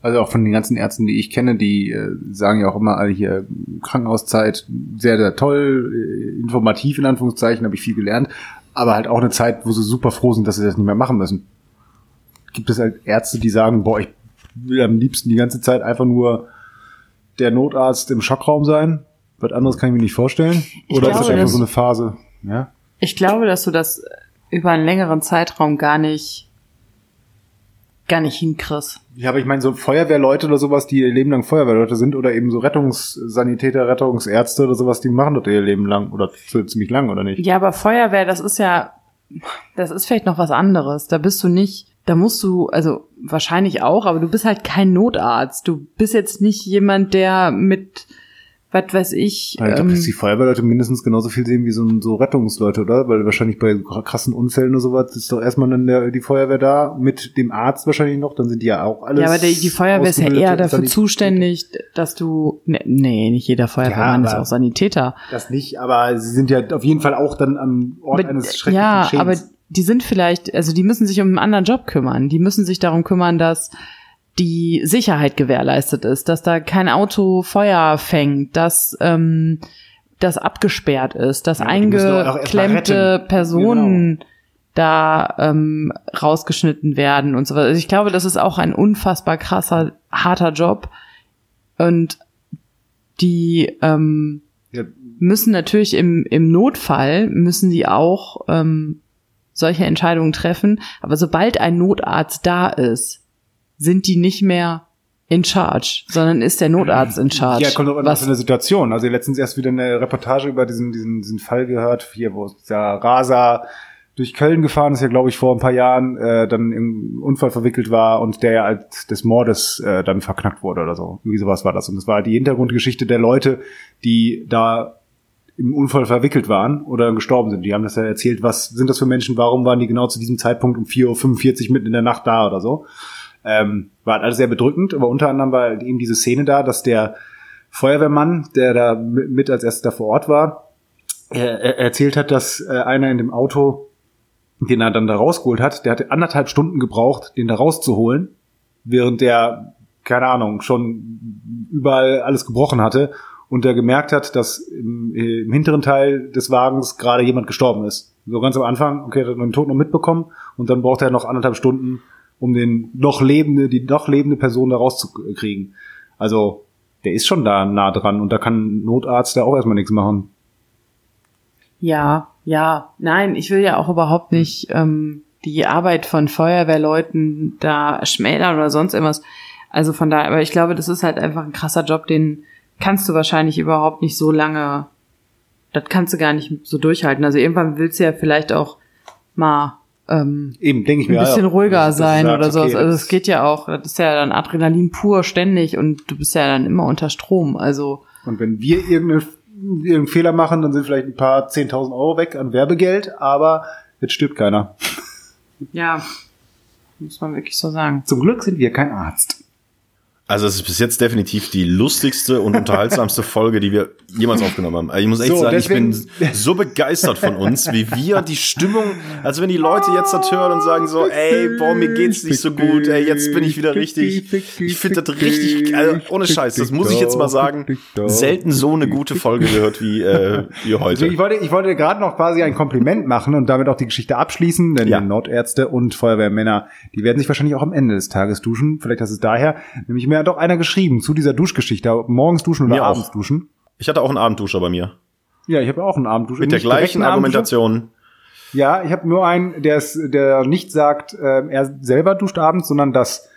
Also auch von den ganzen Ärzten, die ich kenne, die äh, sagen ja auch immer alle hier Krankenhauszeit sehr, sehr toll, äh, informativ in Anführungszeichen, habe ich viel gelernt, aber halt auch eine Zeit, wo sie super froh sind, dass sie das nicht mehr machen müssen. Gibt es halt Ärzte, die sagen, boah, ich will am liebsten die ganze Zeit einfach nur der Notarzt im Schockraum sein. Was anderes kann ich mir nicht vorstellen. Oder glaube, ist das einfach so eine Phase? Ja? Ich glaube, dass du das über einen längeren Zeitraum gar nicht gar nicht hinkriegst. Ja, aber ich meine, so Feuerwehrleute oder sowas, die ihr Leben lang Feuerwehrleute sind, oder eben so Rettungssanitäter, Rettungsärzte oder sowas, die machen das ihr Leben lang oder ziemlich lang, oder nicht? Ja, aber Feuerwehr, das ist ja, das ist vielleicht noch was anderes. Da bist du nicht da musst du, also wahrscheinlich auch, aber du bist halt kein Notarzt. Du bist jetzt nicht jemand, der mit, was weiß ich. Ja, ich ähm, dass die Feuerwehrleute mindestens genauso viel sehen wie so, so Rettungsleute, oder? Weil wahrscheinlich bei krassen Unfällen oder sowas ist doch erstmal dann der, die Feuerwehr da, mit dem Arzt wahrscheinlich noch, dann sind die ja auch alles. Ja, aber die, die Feuerwehr ist ja eher dafür zuständig, dass du, ne, nee, nicht jeder Feuerwehrmann ja, ist auch Sanitäter. Das nicht, aber sie sind ja auf jeden Fall auch dann am Ort aber, eines schrecklichen Ja, Schädens. aber die sind vielleicht, also die müssen sich um einen anderen Job kümmern. Die müssen sich darum kümmern, dass die Sicherheit gewährleistet ist, dass da kein Auto Feuer fängt, dass ähm, das abgesperrt ist, dass ja, eingeklemmte Personen genau. da ähm, rausgeschnitten werden und so weiter. Also ich glaube, das ist auch ein unfassbar krasser, harter Job. Und die ähm, ja. müssen natürlich im, im Notfall, müssen sie auch ähm, solche Entscheidungen treffen. Aber sobald ein Notarzt da ist, sind die nicht mehr in charge, sondern ist der Notarzt in charge. Ja, kommt auch was in der Situation. Also letztens erst wieder eine Reportage über diesen, diesen, diesen Fall gehört, hier, wo der Rasa durch Köln gefahren ist, ja glaube ich vor ein paar Jahren, äh, dann im Unfall verwickelt war und der ja als des Mordes äh, dann verknackt wurde oder so. Wie sowas war das. Und das war die Hintergrundgeschichte der Leute, die da im Unfall verwickelt waren oder gestorben sind. Die haben das ja erzählt, was sind das für Menschen, warum waren die genau zu diesem Zeitpunkt um 4.45 Uhr mitten in der Nacht da oder so. Ähm, war halt alles sehr bedrückend, aber unter anderem war eben diese Szene da, dass der Feuerwehrmann, der da mit als erster vor Ort war, er, er erzählt hat, dass äh, einer in dem Auto, den er dann da rausgeholt hat, der hatte anderthalb Stunden gebraucht, den da rauszuholen, während der, keine Ahnung, schon überall alles gebrochen hatte und der gemerkt hat, dass im, im hinteren Teil des Wagens gerade jemand gestorben ist. So ganz am Anfang, okay, er hat den Tod noch mitbekommen und dann braucht er noch anderthalb Stunden, um den noch lebende, die noch lebende Person da rauszukriegen. Also, der ist schon da nah dran und da kann Notarzt ja auch erstmal nichts machen. Ja, ja, nein, ich will ja auch überhaupt nicht ähm, die Arbeit von Feuerwehrleuten da schmälern oder sonst irgendwas. Also von daher, aber ich glaube, das ist halt einfach ein krasser Job, den kannst du wahrscheinlich überhaupt nicht so lange das kannst du gar nicht so durchhalten. Also irgendwann willst du ja vielleicht auch mal ähm, Eben, denke ich ein mir. bisschen ja, ruhiger du sein sagst, oder okay, also das- es geht ja auch, das ist ja dann Adrenalin pur ständig und du bist ja dann immer unter Strom. Also Und wenn wir irgendeinen, irgendeinen Fehler machen, dann sind vielleicht ein paar 10.000 Euro weg an Werbegeld, aber jetzt stirbt keiner. ja, muss man wirklich so sagen. Zum Glück sind wir kein Arzt. Also es ist bis jetzt definitiv die lustigste und unterhaltsamste Folge, die wir jemals aufgenommen haben. Also ich muss echt So, sagen, ich bin so begeistert von uns, wie wir die Stimmung, also wenn die Leute jetzt das hören und sagen so, ey, boah, mir geht's nicht so gut, ey, jetzt bin ich wieder richtig. Ich finde das richtig, also ohne Scheiß, das muss ich jetzt mal sagen, selten so eine gute Folge gehört wie, äh, wie Also heute. ich wollte, ich wollte gerade noch quasi ein Kompliment machen und damit auch die Geschichte abschließen, denn Ja. Notärzte und Feuerwehrmänner, die werden sich wahrscheinlich auch am Ende des Tages duschen. Vielleicht hast es daher, nämlich mir hat doch einer geschrieben zu dieser Duschgeschichte, morgens duschen oder Mir auch. abends duschen. Ich hatte auch einen Abendduscher bei mir. Ja, ich habe auch einen Abendduscher. Mit der gleichen. Argumentation. Ja, ich habe nur einen, der es, der nicht sagt, äh, er selber duscht abends, sondern dass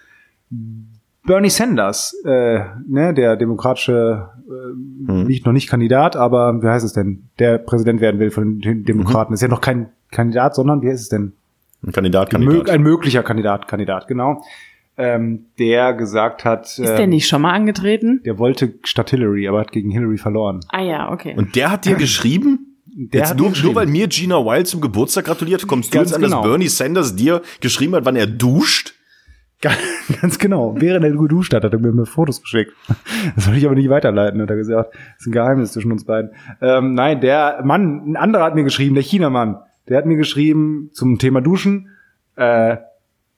Bernie Sanders, äh, ne, der demokratische, äh, nicht noch nicht Kandidat, aber wie heißt es denn, der Präsident werden will von den Demokraten, ist ja noch kein Kandidat, sondern wie heißt es denn? Ein Kandidat, Kandidat. ein möglicher Kandidat, Kandidat, genau. Ähm, der gesagt hat, Ist der ähm, nicht schon mal angetreten? der wollte statt Hillary, aber hat gegen Hillary verloren. Ah ja, okay. Und der hat dir geschrieben? Der Jetzt hat nur, mir geschrieben. nur weil mir Gina Wild zum Geburtstag gratuliert, kommst du Ganz jetzt an, genau. dass Bernie Sanders dir geschrieben hat, wann er duscht? Ganz genau. Während er geduscht hat, hat er mir Fotos geschickt. Das soll ich aber nicht weiterleiten, hat er gesagt. Das ist ein Geheimnis zwischen uns beiden. Ähm, nein, der Mann, ein anderer hat mir geschrieben, der Chinamann, der hat mir geschrieben zum Thema Duschen, äh,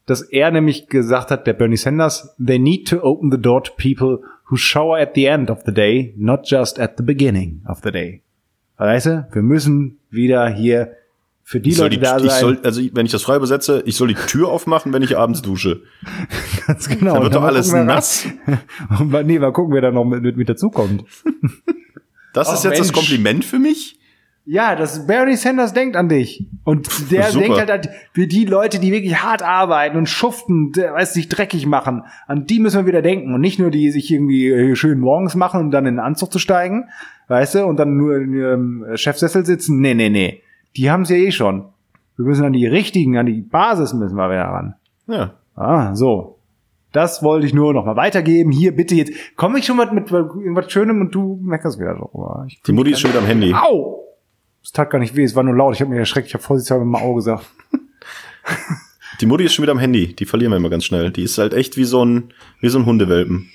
dass er nämlich gesagt hat, der Bernie Sanders, they need to open the door to people who shower at the end of the day, not just at the beginning of the day. Weißt du, wir müssen wieder hier für die Ich soll, Leute die, da ich sein. soll, also wenn ich das frei übersetze, ich soll die Tür aufmachen, wenn ich abends dusche. Ganz genau. Da wird Und doch alles nass. Und nee, mal gucken, wer da noch mit, mit, mit dazukommt. Das Ach, ist jetzt das Mensch. Kompliment für mich? Ja, dass Bernie Sanders denkt an dich. Und der Super. denkt halt an für die Leute, die wirklich hart arbeiten und schuften, der, weiß sich dreckig machen. An die müssen wir wieder denken. Und nicht nur die sich irgendwie äh, schön morgens machen, um dann in den Anzug zu steigen, weißt du, und dann nur in ihrem Chefsessel sitzen. Nee, nee, nee. Die haben es ja eh schon. Wir müssen an die richtigen, an die Basis müssen wir wieder ran. Ja. Ah, so. Das wollte ich nur noch mal weitergeben. Hier, bitte jetzt. Komme ich schon mal mit irgendwas Schönem und du meckerst wieder drüber. Die Mutti ist schon wieder am Handy. Au! Es tat gar nicht weh, es war nur laut. Ich habe mich erschreckt. Ich habe vorsichtshalber mal Au gesagt. Die Mutti ist schon wieder am Handy. Die verlieren wir immer ganz schnell. Die ist halt echt wie so ein, wie so ein Hundewelpen.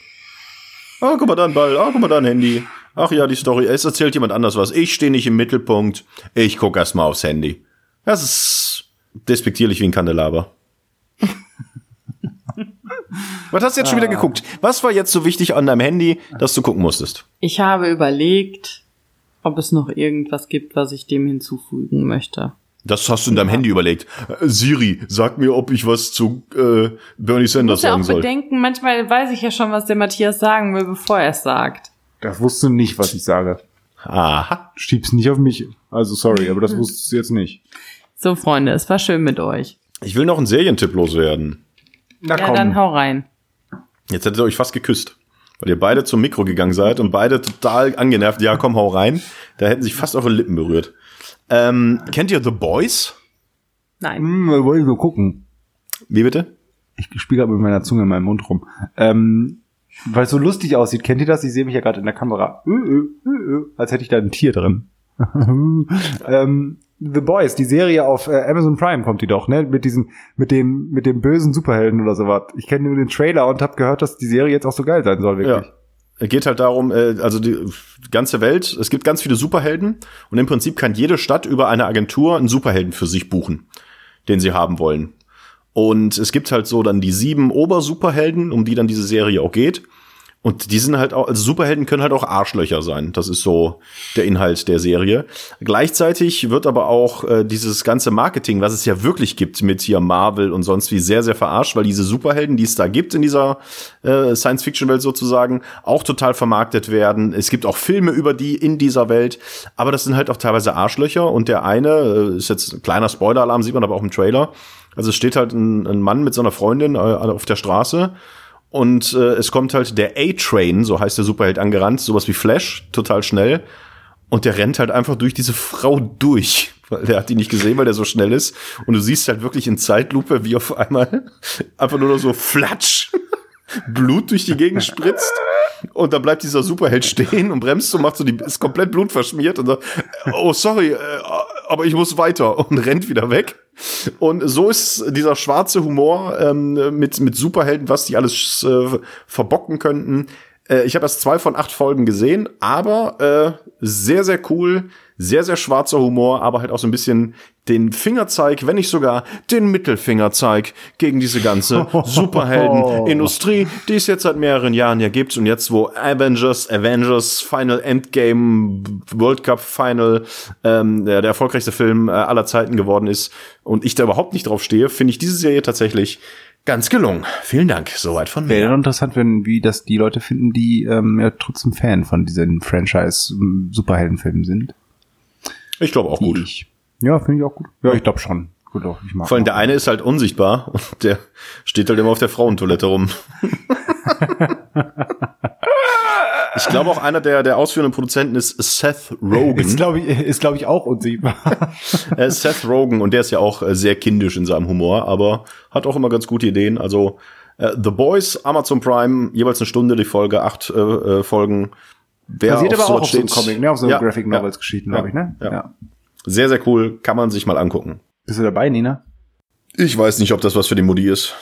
Ah, guck mal da ein Ball. Ah, guck mal da ein Handy. Ach ja, die Story. Es erzählt jemand anders was. Ich stehe nicht im Mittelpunkt. Ich guck erst mal aufs Handy. Das ist despektierlich wie ein Kandelaber. Was hast du jetzt schon wieder geguckt? Was war jetzt so wichtig an deinem Handy, dass du gucken musstest? Ich habe überlegt, ob es noch irgendwas gibt, was ich dem hinzufügen möchte. Das hast du in deinem Handy überlegt. Äh, Siri, sag mir, ob ich was zu äh, Bernie Ich Sanders muss ja sagen auch soll. bedenken, manchmal weiß ich ja schon, was der Matthias sagen will, bevor er es sagt. Das wusste nicht, was ich sage. Aha. Schieb's nicht auf mich. Also sorry, aber das wusstest du jetzt nicht. So, Freunde, es war schön mit euch. Ich will noch einen Serientipp loswerden. Na Ja, dann hau rein. Jetzt hättet ihr euch fast geküsst. Weil ihr beide zum Mikro gegangen seid und beide total angenervt. Ja, komm, hau rein. Da hätten sich fast eure Lippen berührt. Ähm, kennt ihr The Boys? Nein. Hm, wir wollen nur gucken. Wie bitte? Ich spiele gerade mit meiner Zunge in meinem Mund rum. Ähm, weil es so lustig aussieht. Kennt ihr das? Ich sehe mich ja gerade in der Kamera. Ö, ö, ö, als hätte ich da ein Tier drin. ähm, The Boys, die Serie auf äh, Amazon Prime kommt die doch, ne? Mit diesem, mit dem, mit dem bösen Superhelden oder sowas. Ich kenne nur den Trailer und habe gehört, dass die Serie jetzt auch so geil sein soll, wirklich. Ja. Es geht halt darum, äh, also die ganze Welt, es gibt ganz viele Superhelden und im Prinzip kann jede Stadt über eine Agentur einen Superhelden für sich buchen, den sie haben wollen. Und es gibt halt so dann die sieben Obersuperhelden, um die dann diese Serie auch geht. Und die sind halt auch, also Superhelden können halt auch Arschlöcher sein. Das ist so der Inhalt der Serie. Gleichzeitig wird aber auch äh, dieses ganze Marketing, was es ja wirklich gibt mit hier Marvel und sonst wie, sehr, sehr verarscht, weil diese Superhelden, die es da gibt in dieser äh, Science-Fiction-Welt sozusagen, auch total vermarktet werden. Es gibt auch Filme über die in dieser Welt, aber das sind halt auch teilweise Arschlöcher. Und der eine, äh, ist jetzt ein kleiner Spoiler-Alarm, sieht man aber auch im Trailer. Also es steht halt ein, ein Mann mit seiner Freundin äh, auf der Straße und äh, es kommt halt der A-Train, so heißt der Superheld, angerannt, sowas wie Flash, total schnell. und der rennt halt einfach durch diese Frau durch, weil der hat die nicht gesehen, weil der so schnell ist. Und du siehst halt wirklich in Zeitlupe, wie auf einmal einfach nur noch so flatsch Blut durch die Gegend spritzt. Und dann bleibt dieser Superheld stehen und bremst und macht so die, ist komplett blutverschmiert und sagt, oh sorry, äh, aber ich muss weiter und rennt wieder weg. Und so ist dieser schwarze Humor ähm, mit, mit Superhelden, was die alles äh, verbocken könnten. Äh, ich habe erst zwei von acht Folgen gesehen, aber äh, sehr, sehr cool sehr, sehr schwarzer Humor, aber halt auch so ein bisschen den Fingerzeig, wenn nicht sogar den Mittelfingerzeig gegen diese ganze Superhelden-Industrie, die es jetzt seit mehreren Jahren ja gibt. Und jetzt, wo Avengers, Avengers, Final Endgame, World Cup Final, ähm, der, der erfolgreichste Film äh, aller Zeiten geworden ist und ich da überhaupt nicht drauf stehe, finde ich diese Serie tatsächlich Ganz gelungen. Vielen Dank. Soweit von mir. Wäre interessant, wenn, wie das die Leute finden, die ähm, ja trotzdem Fan von diesen Franchise-Superheldenfilmen sind. Ich glaube auch gut. Ich. Ja, finde ich auch gut. Ja, ich glaube schon. Gut auch. Ich mag Vor allem der eine ist halt unsichtbar und der steht halt immer auf der Frauentoilette rum. ich glaube auch einer der, der ausführenden Produzenten ist Seth Rogen. Ist glaube ich, ist glaube ich auch unsichtbar. er ist Seth Rogen und der ist ja auch äh, sehr kindisch in seinem Humor, aber hat auch immer ganz gute Ideen. Also äh, The Boys, Amazon Prime, jeweils eine Stunde die Folge, acht äh, äh Folgen. Wer Basiert aber auch auf so Comic, ne? Auf so ja, Graphic Novels Geschichten, ja, glaube ich, ne? Ja. ja. Sehr, sehr cool. Kann man sich mal angucken. Bist du dabei, Nina? Ich weiß nicht, ob das was für die Mutti ist.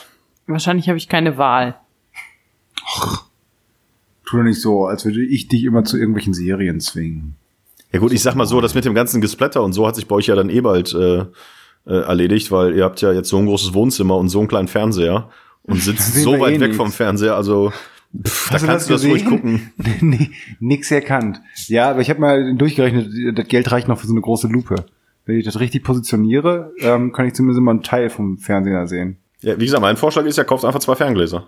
Wahrscheinlich habe ich keine Wahl. Ach, tu doch nicht so, als würde ich dich immer zu irgendwelchen Serien zwingen. Ja gut, ich sag mal so, das mit dem ganzen Gesplatter und so hat sich bei euch ja dann eh bald äh, äh, erledigt, weil ihr habt ja jetzt so ein großes Wohnzimmer und so einen kleinen Fernseher und sitzt so weit eh weg nichts. vom Fernseher, also Pff, da kannst du das ruhig gucken. nee, nix erkannt. Ja, aber ich habe mal durchgerechnet, das Geld reicht noch für so eine große Lupe. Wenn ich das richtig positioniere, ähm, kann ich zumindest immer einen Teil vom Fernseher sehen. Ja, wie gesagt, mein Vorschlag ist ja, kauft einfach zwei Ferngläser.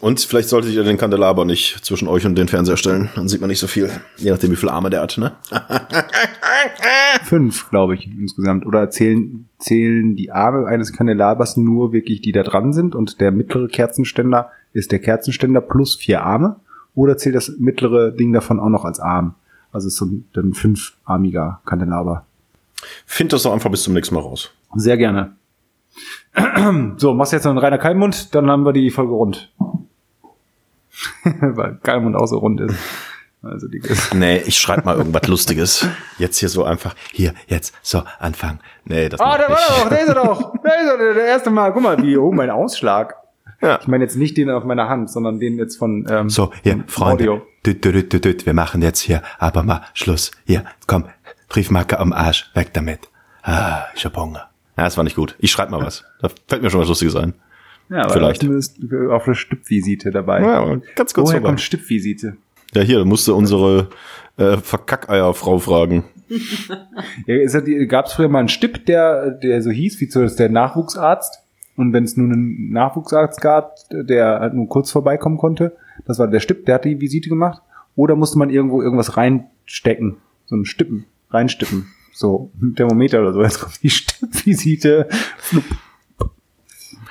Und vielleicht solltet ihr den Kandelaber nicht zwischen euch und den Fernseher stellen. Dann sieht man nicht so viel. Je nachdem, wie viele Arme der hat, ne? Fünf, glaube ich, insgesamt. Oder zählen, zählen die Arme eines Kandelabers nur wirklich, die da dran sind und der mittlere Kerzenständer ist der Kerzenständer plus vier Arme oder zählt das mittlere Ding davon auch noch als Arm? Also ist so ein, ein fünfarmiger Kandelaber. Find das doch einfach bis zum nächsten Mal raus. Sehr gerne. So, machst jetzt noch einen reiner Kalmund, dann haben wir die Folge rund. Weil Kalmund auch so rund ist. Also die nee, ich schreib mal irgendwas Lustiges. Jetzt hier so einfach, hier, jetzt, so, anfangen. Nee, das Ah, da war er doch, der ist er doch. Der ist er, der erste Mal. Guck mal, wie, oh, mein Ausschlag. Ja. Ich meine jetzt nicht den auf meiner Hand, sondern den jetzt von ähm, So, hier, Freunde. Düt, düt, düt, düt, wir machen jetzt hier aber mal Schluss. Hier, komm, Briefmarke am Arsch, weg damit. Ah, ich hab Hunger. Ja, das war nicht gut. Ich schreib mal was. Da fällt mir schon was Lustiges ein. Ja, aber Vielleicht. zumindest auf der Stippvisite dabei. Ja, ganz kurz Woher kommt Stippvisite? Ja, hier, musste unsere äh, Verkackeierfrau fragen. ja, Gab es früher mal einen Stipp, der, der so hieß, wie zumindest der Nachwuchsarzt? Und wenn es nun einen Nachwuchsarzt gab, der halt nur kurz vorbeikommen konnte, das war der Stipp, der hat die Visite gemacht. Oder musste man irgendwo irgendwas reinstecken, so ein Stippen, reinstippen, so ein Thermometer oder so. Jetzt kommt die Stippvisite.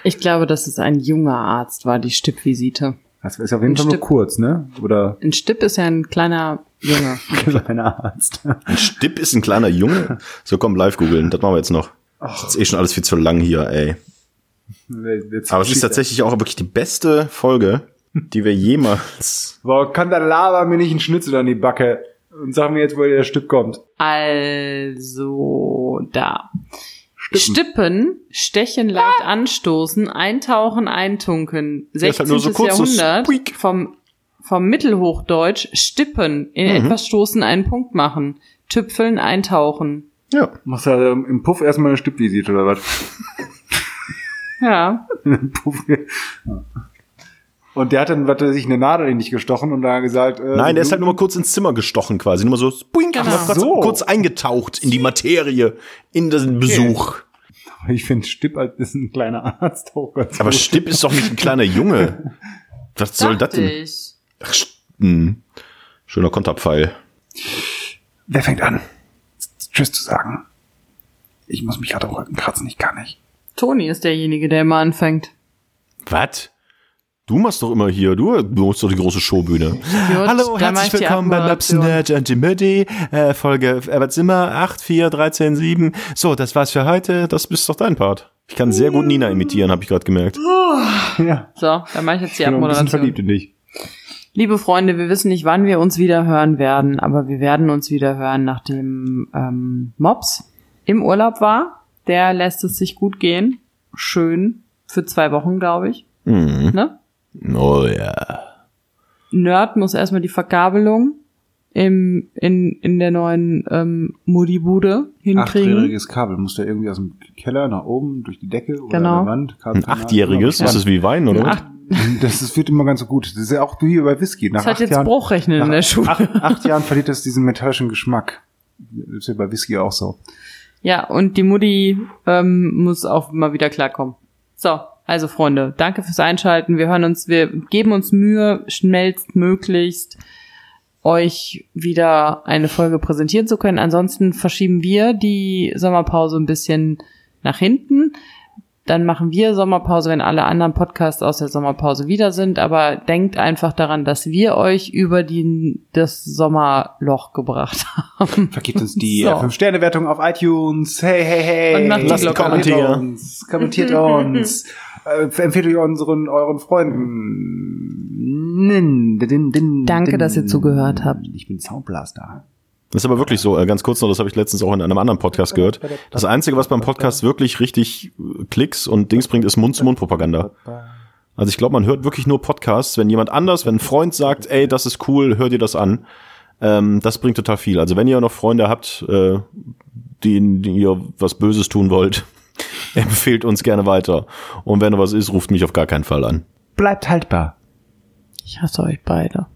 Ich glaube, dass es ein junger Arzt war, die Stippvisite. Das ist auf jeden Fall nur kurz, ne? Oder? Ein Stipp ist ja ein kleiner Junge. kleiner Arzt. Ein Stipp ist ein kleiner Junge? So komm, live googeln, das machen wir jetzt noch. Ach. Das ist eh schon alles viel zu lang hier, ey. Aber es ist tatsächlich auch wirklich die beste Folge, die wir jemals. Boah, kann der Lava mir nicht einen Schnitzel an die Backe und sag mir jetzt, wo der Stück kommt. Also, da. Stippen, Stippen stechen, leicht ah. anstoßen, eintauchen, eintunken. 16. Halt so Jahrhundert vom, vom Mittelhochdeutsch stippen, in mhm. etwas stoßen, einen Punkt machen. Tüpfeln, eintauchen. Ja. Machst du ja im Puff erstmal eine Stippvisite oder was? Ja. Und der hat dann, was sich eine Nadel in dich gestochen und da gesagt, äh, Nein, der ist halt nur mal kurz ins Zimmer gestochen quasi, nur mal so, boing, genau. so. kurz eingetaucht in die Materie, in den Besuch. Aber ich finde, Stipp ist ein kleiner Arzt auch ganz Aber gut. Stipp ist doch nicht ein kleiner Junge. Was soll das denn? Ach, hm. Schöner Konterpfeil. Wer fängt an? Tschüss zu sagen. Ich muss mich gerade Rücken kratzen, ich kann nicht. Toni ist derjenige, der immer anfängt. Was? Du machst doch immer hier, du machst doch die große Showbühne. Gut, Hallo, herzlich willkommen bei Maps Abmoderation. Nerd and Jimmy, äh, Folge Herbert Zimmer 84137. So, das war's für heute. Das ist doch dein Part. Ich kann sehr gut Nina imitieren, habe ich gerade gemerkt. Ja, So, dann mache ich jetzt die ich bin ein bisschen Abmoderation. verliebt in dich. Liebe Freunde, wir wissen nicht, wann wir uns wieder hören werden, aber wir werden uns wieder hören, nachdem ähm, Mops im Urlaub war. Der lässt es sich gut gehen. Schön. Für zwei Wochen, glaube ich. Mhm. Ne? Oh ja. Nerd muss erstmal die Verkabelung im, in, in der neuen ähm, Mutti-Bude hinkriegen. Achtjähriges Kabel muss der irgendwie aus dem Keller nach oben durch die Decke oder Genau. an der Wand. Ein achtjähriges, Ja. das ist wie Wein, oder? Ach, Das, das wird immer ganz so gut. Das ist ja auch wie bei Whisky. Nach das hat acht jetzt Jahren, Bruchrechnen in der Schule. acht, acht Jahren verliert es diesen metallischen Geschmack. Das ist ja bei Whisky auch so. Ja, und die Mutti ähm, muss auch mal wieder klarkommen. So, also Freunde, danke fürs Einschalten. Wir hören uns, wir geben uns Mühe, schnellstmöglichst euch wieder eine Folge präsentieren zu können. Ansonsten verschieben wir die Sommerpause ein bisschen nach hinten. Dann machen wir Sommerpause, wenn alle anderen Podcasts aus der Sommerpause wieder sind. Aber denkt einfach daran, dass wir euch über die, das Sommerloch gebracht haben. Vergibt uns die So. äh, 5-Sterne-Wertung auf iTunes. Hey, hey, hey. Und macht die Lasst. Kommentiert uns. Kommentiert uns. äh, empfehlt euch unseren, euren Freunden. Nin, din, din, Danke, din. dass ihr zugehört habt. Ich bin Soundblaster. Das ist aber wirklich so, äh, ganz kurz noch, das habe ich letztens auch in einem anderen Podcast gehört. Das Einzige, was beim Podcast wirklich richtig äh, Klicks und Dings bringt, ist Mund-zu-Mund-Propaganda. Also ich glaube, man hört wirklich nur Podcasts, wenn jemand anders, wenn ein Freund sagt, ey, das ist cool, hör dir das an. Ähm, das bringt total viel. Also wenn ihr noch Freunde habt, äh, denen die ihr was Böses tun wollt, empfehlt uns gerne weiter. Und wenn noch was ist, ruft mich auf gar keinen Fall an. Bleibt haltbar. Ich hasse euch beide.